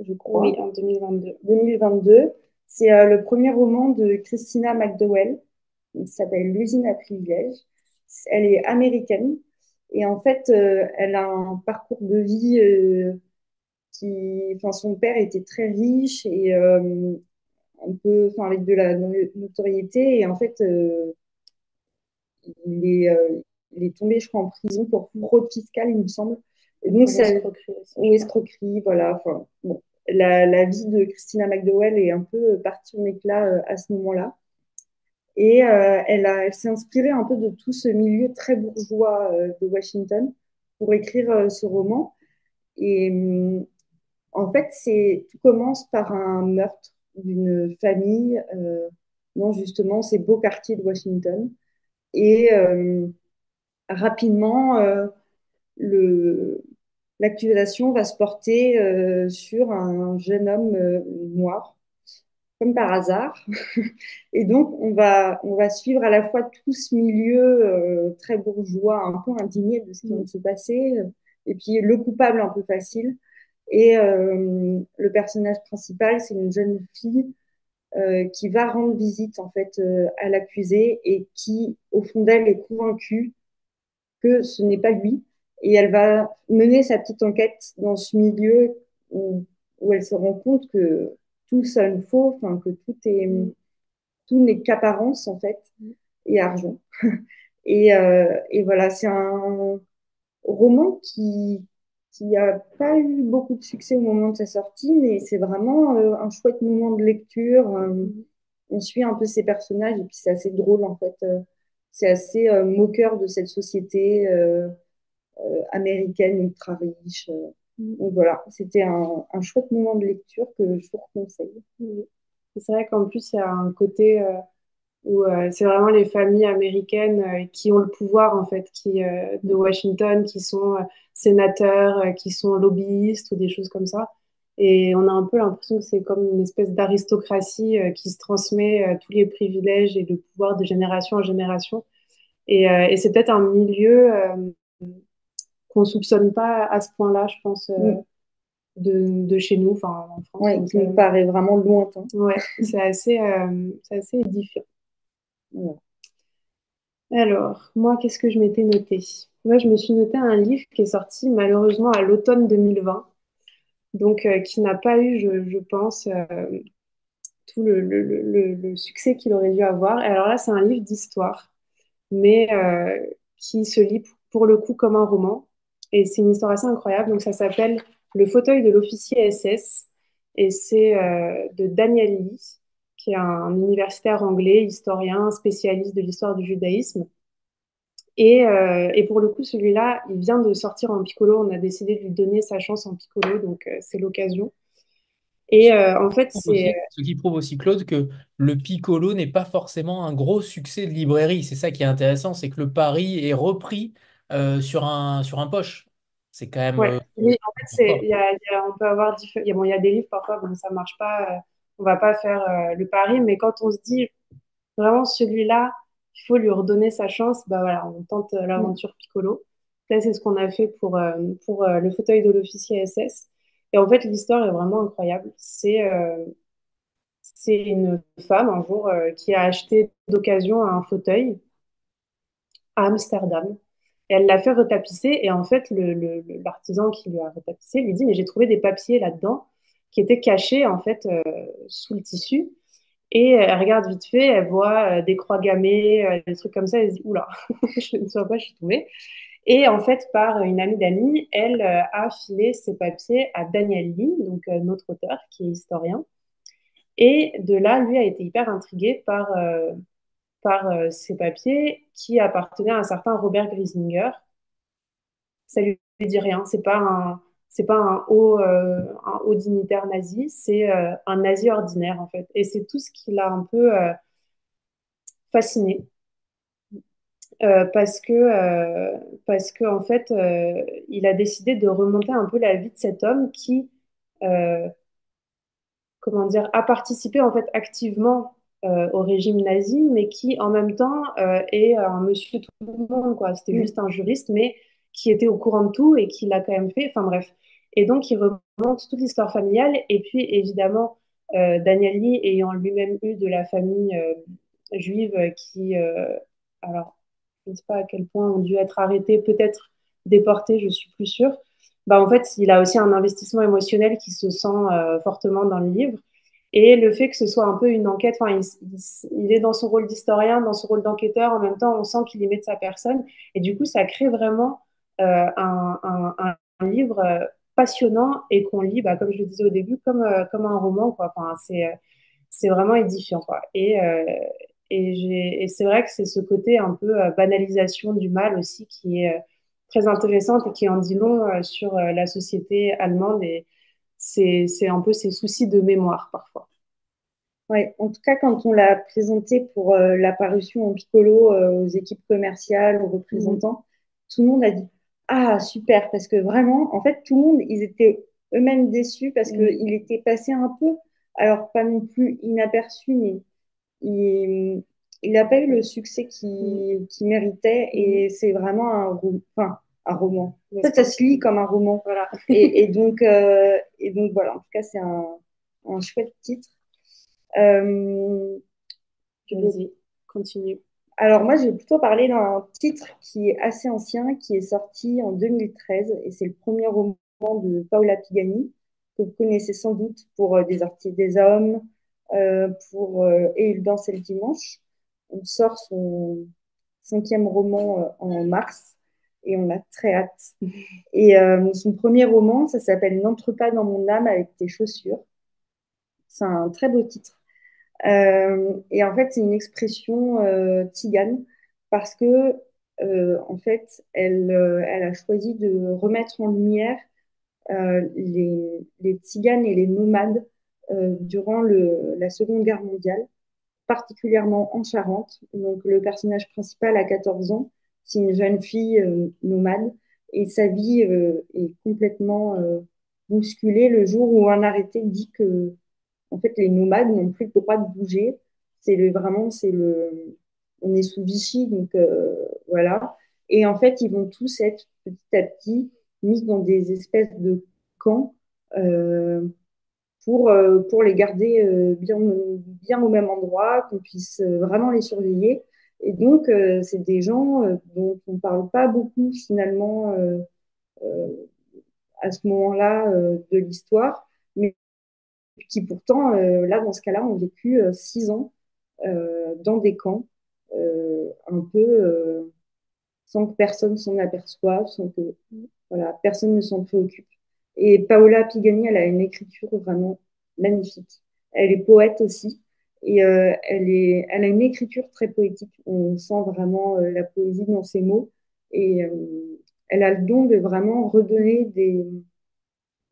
je crois. Oui, en 2022. 2022. C'est euh, le premier roman de Christina McDowell. Il s'appelle L'usine à privilèges. Elle est américaine et en fait, euh, elle a un parcours de vie euh, qui, enfin, son père était très riche et euh, un peu, enfin, avec de la no- notoriété et en fait, euh, il est, euh, il est tombé, je crois, en prison pour fraude fiscale, il me semble. Et donc, l'escroquerie aussi, ou escroquerie, voilà. Enfin, bon, la, la vie de Christina McDowell est un peu partie en éclat euh, à ce moment-là. Et euh, elle a, elle s'est inspirée un peu de tout ce milieu très bourgeois euh, de Washington pour écrire euh, ce roman. Et hum, en fait, c'est, tout commence par un meurtre d'une famille euh, dans justement ces beaux quartiers de Washington. Et euh, rapidement, euh, le, l'accusation va se porter euh, sur un jeune homme euh, noir, comme par hasard. (laughs) Et donc, on va, on va suivre à la fois tout ce milieu euh, très bourgeois, un peu indigné de ce qui vient de se passer, et puis le coupable un peu facile. Et euh, le personnage principal, c'est une jeune fille euh, qui va rendre visite en fait euh, à l'accusé et qui, au fond d'elle, est convaincue que ce n'est pas lui. Et elle va mener sa petite enquête dans ce milieu où, où elle se rend compte que tout sonne faux, enfin que tout est tout n'est qu'apparence en fait et argent. (laughs) et, euh, et voilà, c'est un roman qui qui a pas eu beaucoup de succès au moment de sa sortie, mais c'est vraiment euh, un chouette moment de lecture. Euh, on suit un peu ces personnages et puis c'est assez drôle en fait. Euh, c'est assez moqueur de cette société américaine ultra riche. Euh. Donc voilà, c'était un, un, chouette moment de lecture que je vous conseille. C'est vrai qu'en plus, il y a un côté où euh, c'est vraiment les familles américaines euh, qui ont le pouvoir, en fait, qui, euh, de Washington, qui sont sénateurs, qui sont lobbyistes ou des choses comme ça. Et on a un peu l'impression que c'est comme une espèce d'aristocratie qui se transmet tous les privilèges et le pouvoir de génération en génération. Et, et c'est peut-être un milieu qu'on soupçonne pas à ce point-là, je pense, Mm. de, de chez nous, enfin en France. Ouais, qui euh, paraît vraiment lointain. ouais, c'est assez, euh, assez édifiant. Alors, moi, qu'est-ce que je m'étais noté? Moi, je me suis noté un livre qui est sorti malheureusement à l'automne 2020, donc euh, qui n'a pas eu, je, pense, euh, tout le, succès qu'il aurait dû avoir. Et alors là, c'est un livre d'histoire, mais euh, qui se lit pour le coup comme un roman. Et c'est une histoire assez incroyable. Donc, ça s'appelle Le fauteuil de l'officier SS. Et c'est de Daniel Lee, qui est un universitaire anglais, historien, spécialiste de l'histoire du judaïsme. Et, euh, et pour le coup, celui-là, il vient de sortir en piccolo. On a décidé de lui donner sa chance en piccolo, donc euh, c'est l'occasion. Et euh, en fait, c'est. Ce qui prouve aussi, Claude, que le piccolo n'est pas forcément un gros succès de librairie. C'est ça qui est intéressant, c'est que le pari est repris sur un, sur un poche. C'est quand même. Ouais. en fait, c'est, y a, y a, on peut avoir il y, a, bon, y a des livres parfois, bon, ça marche pas, on va pas faire le pari, mais quand on se dit vraiment celui-là, il faut lui redonner sa chance, bah voilà, on tente l'aventure Piccolo. Là, c'est ce qu'on a fait pour, pour le fauteuil de l'officier SS. Et en fait, l'histoire est vraiment incroyable. C'est euh, c'est une femme un jour euh, qui a acheté d'occasion un fauteuil à Amsterdam. Et elle l'a fait retapisser. Et en fait, l'artisan le, qui lui a retapissé lui dit Mais j'ai trouvé des papiers là-dedans qui étaient cachés en fait euh, sous le tissu. Et elle regarde vite fait, elle voit des croix gammées, des trucs comme ça. Elle se dit Oula, (laughs) je ne sais pas, je suis tombée. Et en fait, par une amie d'amis, elle euh, a filé ses papiers à Daniel Lee, donc euh, notre auteur qui est historien. Et de là, lui a été hyper intrigué par, euh, par ces papiers qui appartenaient à un certain Robert Griesinger. Ça lui dit rien, c'est pas un c'est pas un haut, un haut dignitaire nazi, c'est un nazi ordinaire en fait. Et c'est tout ce qui l'a un peu fasciné. Euh, parce que euh, parce que en fait euh, il a décidé de remonter un peu la vie de cet homme qui comment dire a participé en fait activement au régime nazi mais qui en même temps est un monsieur tout le monde quoi c'était mm. juste un juriste mais qui était au courant de tout et qui l'a quand même fait enfin bref et donc il remonte toute l'histoire familiale et puis évidemment Daniel Lee ayant lui-même eu de la famille juive qui alors je ne sais pas à quel point ont dû être arrêtés, peut-être déportés, je suis plus sûre. Bah, en fait, il a aussi un investissement émotionnel qui se sent euh, fortement dans le livre. Et le fait que ce soit un peu une enquête, il, il, est dans son rôle d'historien, dans son rôle d'enquêteur, en même temps, on sent qu'il y met de sa personne. Et du coup, ça crée vraiment euh, un, un, un, livre euh, passionnant et qu'on lit, bah, comme je le disais au début, comme, euh, comme un roman. Quoi. Enfin, c'est, c'est vraiment édifiant. Quoi. Et, et, et c'est vrai que c'est ce côté un peu euh, banalisation du mal aussi qui est euh, très intéressante et qui en dit long euh, sur la société allemande et c'est un peu ses soucis de mémoire parfois. Oui, en tout cas, quand on l'a présenté pour l'apparition en piccolo aux équipes commerciales, aux représentants, mmh. tout le monde a dit Ah, super, parce que vraiment, en fait, tout le monde, ils étaient eux-mêmes déçus parce mmh. qu'il était passé un peu, alors pas non plus inaperçu, mais il n'a pas eu le succès qu'il méritait et c'est vraiment un, enfin, un roman. En fait, ça se lit comme un roman. Voilà. et, donc, euh, et donc, voilà, en tout cas, c'est un, un, chouette titre. Euh, Vas-y, continue. Alors, moi, je vais plutôt parler d'un titre qui est assez ancien, qui est sorti en 2013 et c'est le premier roman de Paola Pigani, que vous connaissez sans doute pour euh, Des artistes des hommes, euh, pour euh, Et il danse le dimanche. On sort son cinquième roman en mars et on a très hâte. (laughs) Et son premier roman, ça s'appelle N'entre pas dans mon âme avec tes chaussures. C'est un très beau titre. Et en fait, c'est une expression tigane parce que, en fait, elle, a choisi de remettre en lumière les, les, tiganes et les nomades euh, durant la Seconde Guerre mondiale, particulièrement en Charente. Donc, le personnage principal a 14 ans, c'est une jeune fille euh, nomade et sa vie euh, est complètement bousculée le jour où un arrêté dit que en fait les nomades n'ont plus le droit de bouger. C'est vraiment c'est le on est sous Vichy donc voilà et en fait ils vont tous être petit à petit mis dans des espèces de camps euh, pour, euh, pour les garder euh, bien, bien au même endroit, qu'on puisse euh, vraiment les surveiller. Et donc, c'est des gens dont on parle pas beaucoup finalement à ce moment-là de l'histoire, qui pourtant, là, dans ce cas-là, ont vécu six ans dans des camps, un peu sans que personne s'en aperçoive, sans que voilà, personne ne s'en préoccupe. Et Paola Pigani, elle a une écriture vraiment magnifique. Elle est poète aussi. Et euh, elle, est, elle a une écriture très poétique. On sent vraiment la poésie dans ses mots. Et elle a le don de vraiment redonner des,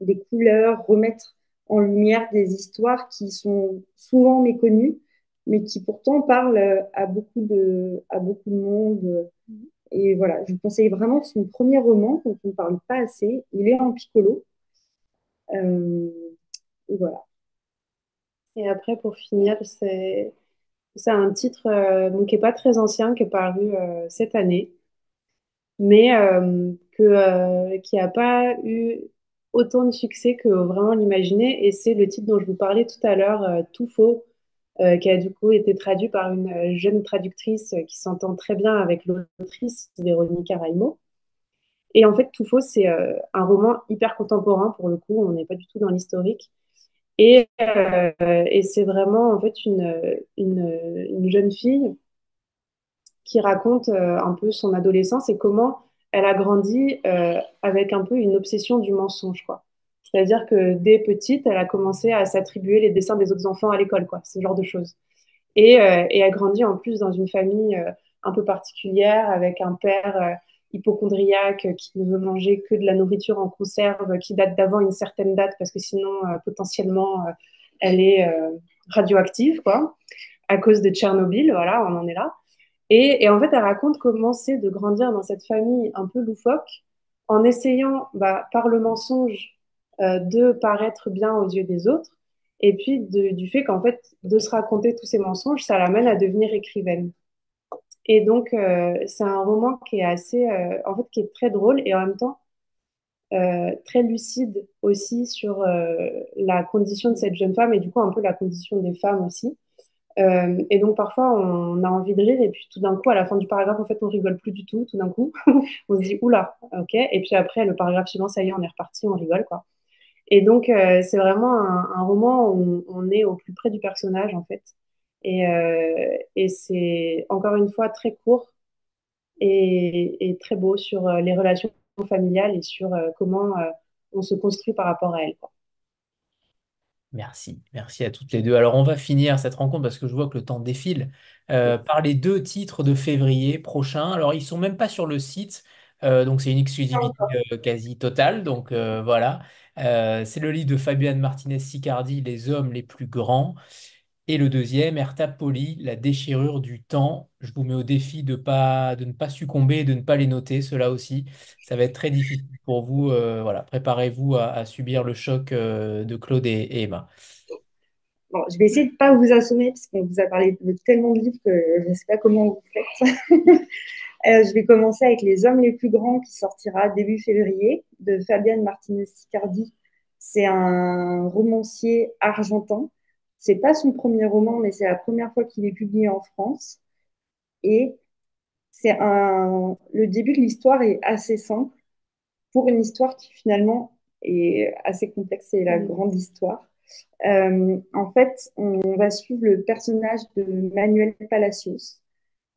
des couleurs, remettre en lumière des histoires qui sont souvent méconnues, mais qui pourtant parlent à beaucoup de, à beaucoup de monde. Et voilà, je vous conseille vraiment son premier roman, dont on ne parle pas assez. Il est en piccolo. Euh, et voilà. Et après, pour finir, c'est un titre euh, qui n'est pas très ancien, qui est paru euh, cette année, mais que, qui n'a pas eu autant de succès que vraiment l'imaginer. Et c'est le titre dont je vous parlais tout à l'heure, Tout faux, qui a du coup été traduit par une jeune traductrice qui s'entend très bien avec l'autrice Véronique Araimo. Et en fait, Tout faux, c'est un roman hyper contemporain pour le coup, on n'est pas du tout dans l'historique. Et, c'est vraiment en fait une, jeune fille qui raconte un peu son adolescence et comment elle a grandi euh, avec un peu une obsession du mensonge, quoi. C'est-à-dire que dès petite, elle a commencé à s'attribuer les dessins des autres enfants à l'école, quoi, ce genre de choses. Et, euh, elle grandit en plus dans une famille euh, un peu particulière, avec un père hypochondriaque qui ne veut manger que de la nourriture en conserve, qui date d'avant une certaine date, parce que sinon, potentiellement, elle est radioactive, quoi, à cause de Tchernobyl, voilà, on en est là. Et, en fait, elle raconte comment c'est de grandir dans cette famille un peu loufoque, en essayant, bah, par le mensonge, euh, de paraître bien aux yeux des autres, et puis du fait qu'en fait, de se raconter tous ces mensonges, ça l'amène à devenir écrivaine. Et donc, euh, c'est un roman qui est assez, euh, en fait, qui est très drôle et en même temps très lucide aussi sur la condition de cette jeune femme et du coup un peu la condition des femmes aussi. Euh, et donc parfois on a envie de rire et puis tout d'un coup à la fin du paragraphe en fait on rigole plus du tout tout d'un coup. (laughs) On se dit oula ok. Et puis après le paragraphe suivant ça y est on est reparti on rigole quoi. Et donc euh, c'est vraiment un, roman où on, est au plus près du personnage en fait. Et, euh, et c'est encore une fois très court et, et, très beau sur les relations familiales et sur comment on se construit par rapport à elles quoi. Merci, merci à toutes les deux. Alors on va finir cette rencontre parce que je vois que le temps défile euh, par les deux titres de février prochain. Alors ils sont même pas sur le site, euh, donc c'est une exclusivité euh, quasi totale. Donc voilà, c'est le livre de Fabienne Martinez-Sicardi, Les hommes les plus grands. Et le deuxième, Erta Poli, La déchirure du temps. Je vous mets au défi de, pas, de ne pas succomber de ne pas les noter, cela aussi. Ça va être très difficile pour vous. Euh, voilà, préparez-vous à, subir le choc euh, de Claude et, Emma. Bon, je vais essayer de ne pas vous assommer parce qu'on vous a parlé de tellement de livres que je ne sais pas comment vous faites. (laughs) Euh, je vais commencer avec Les hommes les plus grands qui sortira début février de Fabienne Martinez-Sicardi. C'est un romancier argentin c'est pas son premier roman, mais c'est la première fois qu'il est publié en France. Et c'est un, le début de l'histoire est assez simple pour une histoire qui finalement est assez complexe. C'est la grande histoire. Euh, en fait, on va suivre le personnage de Manuel Palacios,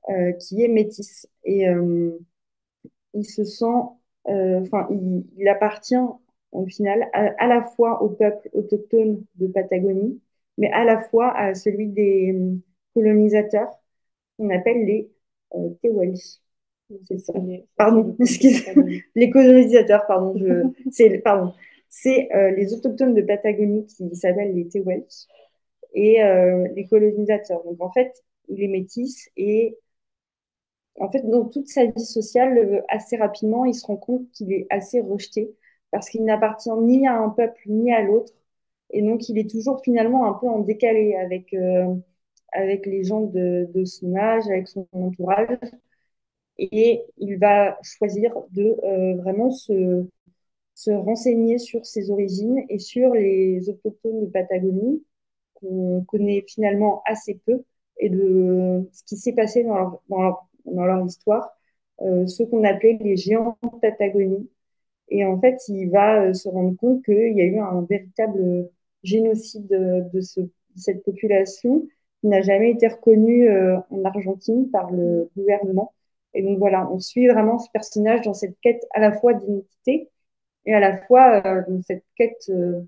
euh, qui est métis. Et euh, il se sent, enfin, il, appartient au final à, la fois au peuple autochtone de Patagonie, mais à la fois à celui des hum, colonisateurs qu'on appelle les euh, ça. Pardon, (laughs) les colonisateurs, pardon. (laughs) C'est pardon. C'est euh, les autochtones de Patagonie qui s'appellent les Tehuelches et euh, les colonisateurs. Donc en fait, il est métis et en fait, dans toute sa vie sociale, euh, assez rapidement, il se rend compte qu'il est assez rejeté parce qu'il n'appartient ni à un peuple ni à l'autre et donc, il est toujours finalement un peu en décalé avec, euh, avec les gens de, son âge, avec son entourage. Et il va choisir de euh, vraiment se, se renseigner sur ses origines et sur les autochtones de Patagonie, qu'on connaît finalement assez peu, et de ce qui s'est passé dans leur, dans leur, histoire, euh, ce qu'on appelait les géants de Patagonie. Et en fait, il va se rendre compte qu'il y a eu un véritable génocide de, cette population qui n'a jamais été reconnue euh, en Argentine par le gouvernement. Et donc voilà, on suit vraiment ce personnage dans cette quête à la fois d'identité et à la fois euh, dans cette quête euh,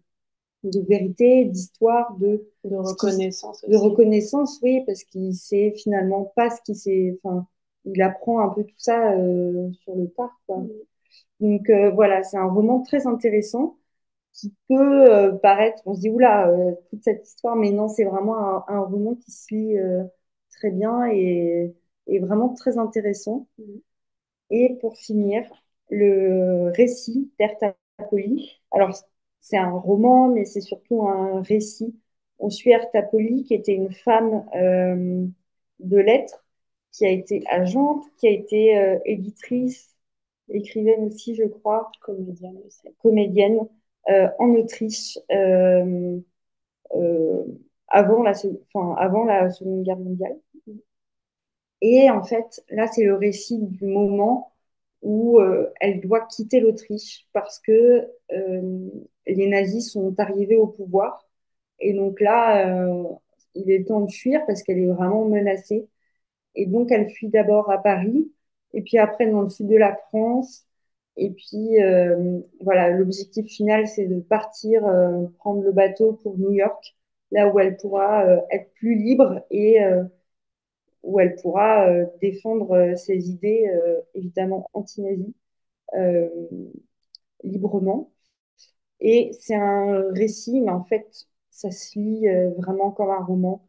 de vérité, d'histoire, de, de reconnaissance. De reconnaissance, oui, parce qu'il sait finalement pas ce qu'il sait. Enfin, il apprend un peu tout ça euh, sur le tard. Quoi. Mm. Donc euh, voilà, c'est un roman très intéressant qui peut euh, paraître, on se dit oula, euh, toute cette histoire, mais non, c'est vraiment un, un, roman qui se lit très bien et, et, vraiment très intéressant. Mm. Et pour finir, le récit d'Ertapoli. Alors, c'est un roman, mais c'est surtout un récit. On suit Ertapoli, qui était une femme euh, de lettres, qui a été agente, qui a été euh, éditrice, écrivaine aussi, je crois. Comédienne Comédienne euh, en Autriche avant, la, enfin, avant la Seconde Guerre mondiale. Et en fait, là, c'est le récit du moment où euh, elle doit quitter l'Autriche parce que euh, les nazis sont arrivés au pouvoir. Et donc là, euh, il est temps de fuir parce qu'elle est vraiment menacée. Et donc, elle fuit d'abord à Paris, et puis après dans le sud de la France. Et puis, voilà, l'objectif final, c'est de partir, prendre le bateau pour New York, là où elle pourra être plus libre et où elle pourra euh, défendre euh, ses idées, euh, évidemment anti-nazis, librement. Et c'est un récit, mais en fait, ça se lit vraiment comme un roman.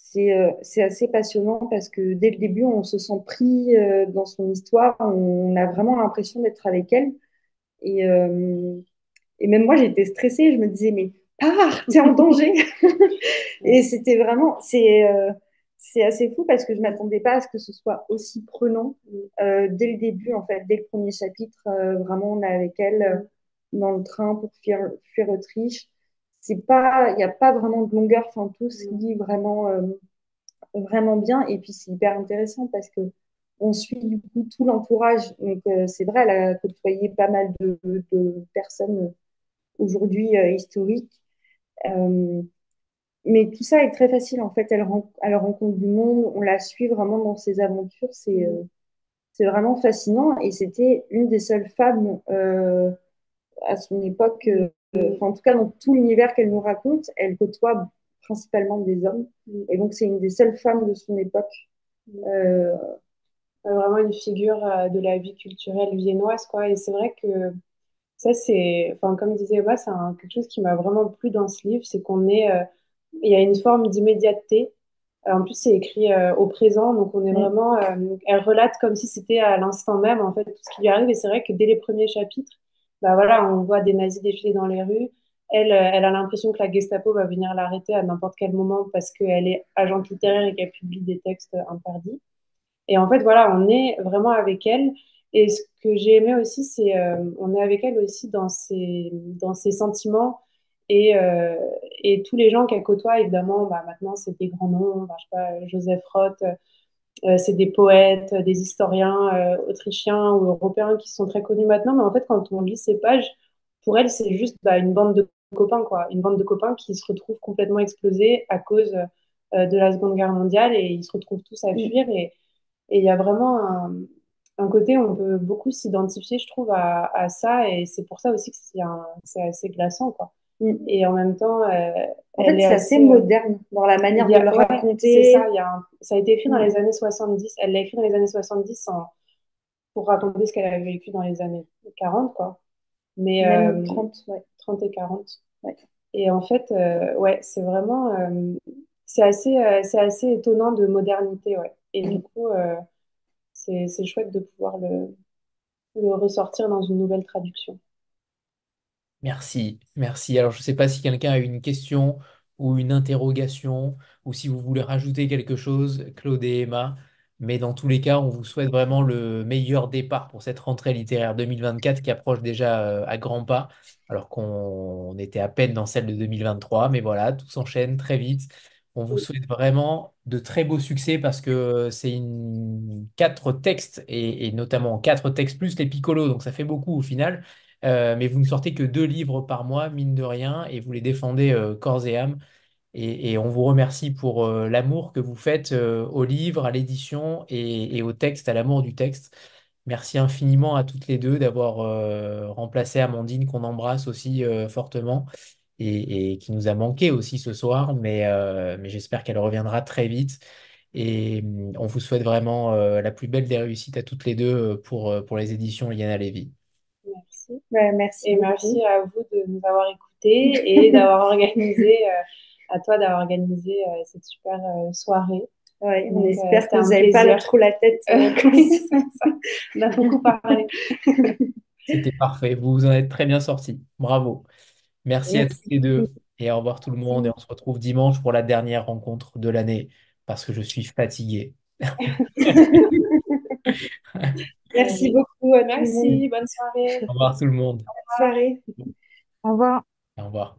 C'est assez passionnant parce que dès le début, on se sent pris dans son histoire, on a vraiment l'impression d'être avec elle. Et, et même moi, j'étais stressée, je me disais, mais pars, (laughs) t'es en danger. (laughs) et c'était vraiment, c'est c'est assez fou parce que je m'attendais pas à ce que ce soit aussi prenant euh, dès le début, en fait, dès le premier chapitre. Euh, vraiment, on est avec elle euh, dans le train pour fuir, fuir Autriche. C'est pas, il n'y a pas vraiment de longueur. Enfin, tout se lit vraiment, vraiment bien. Et puis, c'est hyper intéressant parce que on suit du coup tout l'entourage. Donc, c'est vrai, elle a côtoyé pas mal de, de personnes aujourd'hui historiques mais tout ça est très facile en fait. Elle, elle rencontre du monde, on la suit vraiment dans ses aventures. C'est euh, c'est vraiment fascinant. Et c'était une des seules femmes euh, à son époque, euh, en tout cas dans tout l'univers qu'elle nous raconte, elle côtoie principalement des hommes. Et donc c'est une des seules femmes de son époque. vraiment une figure de la vie culturelle viennoise, quoi. Et c'est vrai que ça, c'est, enfin, comme disait moi, c'est quelque chose qui m'a vraiment plu dans ce livre, c'est qu'on est, il y a une forme d'immédiateté. Euh, en plus, c'est écrit euh, au présent, donc on est mm. vraiment. Euh, elle relate comme si c'était à l'instant même, en fait, tout ce qui lui arrive. Et c'est vrai que dès les premiers chapitres, bah voilà, on voit des nazis défiler dans les rues. Elle, elle a l'impression que la Gestapo va venir l'arrêter à n'importe quel moment parce qu'elle est agente littéraire et qu'elle publie des textes interdits. Et en fait, voilà, on est vraiment avec elle. Et ce que j'ai aimé aussi, c'est on est avec elle aussi dans ses, dans ses sentiments et, euh, et tous les gens qu'elle côtoie, évidemment, bah, maintenant, c'est des grands noms. Je sais pas, Joseph Roth, euh, c'est des poètes, des historiens euh, autrichiens ou européens qui sont très connus maintenant. Mais en fait, quand on lit ces pages, pour elle, c'est juste bah, une bande de copains, quoi. Une bande de copains qui se retrouvent complètement explosés à cause de la Seconde Guerre mondiale et ils se retrouvent tous à fuir. Et il y a vraiment un, un côté, on peut beaucoup s'identifier, je trouve, à, à ça. Et c'est pour ça aussi que c'est assez glaçant, quoi. Et en même temps, euh, en fait, c'est assez, moderne dans la manière de le raconter. C'est ça, il y a ça a été écrit dans les années 70. Elle l'a écrit dans les années 70 pour raconter ce qu'elle avait vécu dans les années 40, quoi. Mais, Même 30, euh, ouais. 30 et 40. Ouais. Et en fait, euh, ouais, c'est vraiment. c'est assez, c'est assez étonnant de modernité, ouais. Et du coup, c'est chouette de pouvoir le, le ressortir dans une nouvelle traduction. Merci, merci. Alors, je ne sais pas si quelqu'un a une question ou une interrogation, ou si vous voulez rajouter quelque chose, Claude et Emma. Mais dans tous les cas, on vous souhaite vraiment le meilleur départ pour cette rentrée littéraire 2024 qui approche déjà euh, à grands pas, alors qu'on était à peine dans celle de 2023. Mais voilà, tout s'enchaîne très vite. On vous souhaite vraiment de très beaux succès parce que c'est quatre textes, et, et notamment quatre textes plus les piccolos, donc ça fait beaucoup au final. Euh, mais vous ne sortez que deux livres par mois, mine de rien, et vous les défendez euh, corps et âme. Et, on vous remercie pour euh, l'amour que vous faites au livre, à l'édition et, au texte, à l'amour du texte. Merci infiniment à toutes les deux d'avoir remplacé Amandine, qu'on embrasse aussi fortement. et, qui nous a manqué aussi ce soir, mais, j'espère qu'elle reviendra très vite. Et hum, on vous souhaite vraiment la plus belle des réussites à toutes les deux pour, pour les éditions Liana Lévy. Merci. Ouais, merci Et beaucoup. merci à vous de nous avoir écoutés et (laughs) d'avoir organisé, euh, à toi d'avoir organisé euh, cette super euh, soirée. Ouais, on Donc, espère que vous n'avez pas trop la tête. euh. (laughs) On a beaucoup parlé. (laughs) C'était parfait. Vous vous en êtes très bien sortis. Bravo. Merci à toutes Merci. les deux et au revoir tout le monde. Et on se retrouve dimanche pour la dernière rencontre de l'année parce que je suis fatigué. (laughs) Merci beaucoup. Merci, bonne soirée. Au revoir tout le monde. Bonne soirée. Au revoir. Au revoir.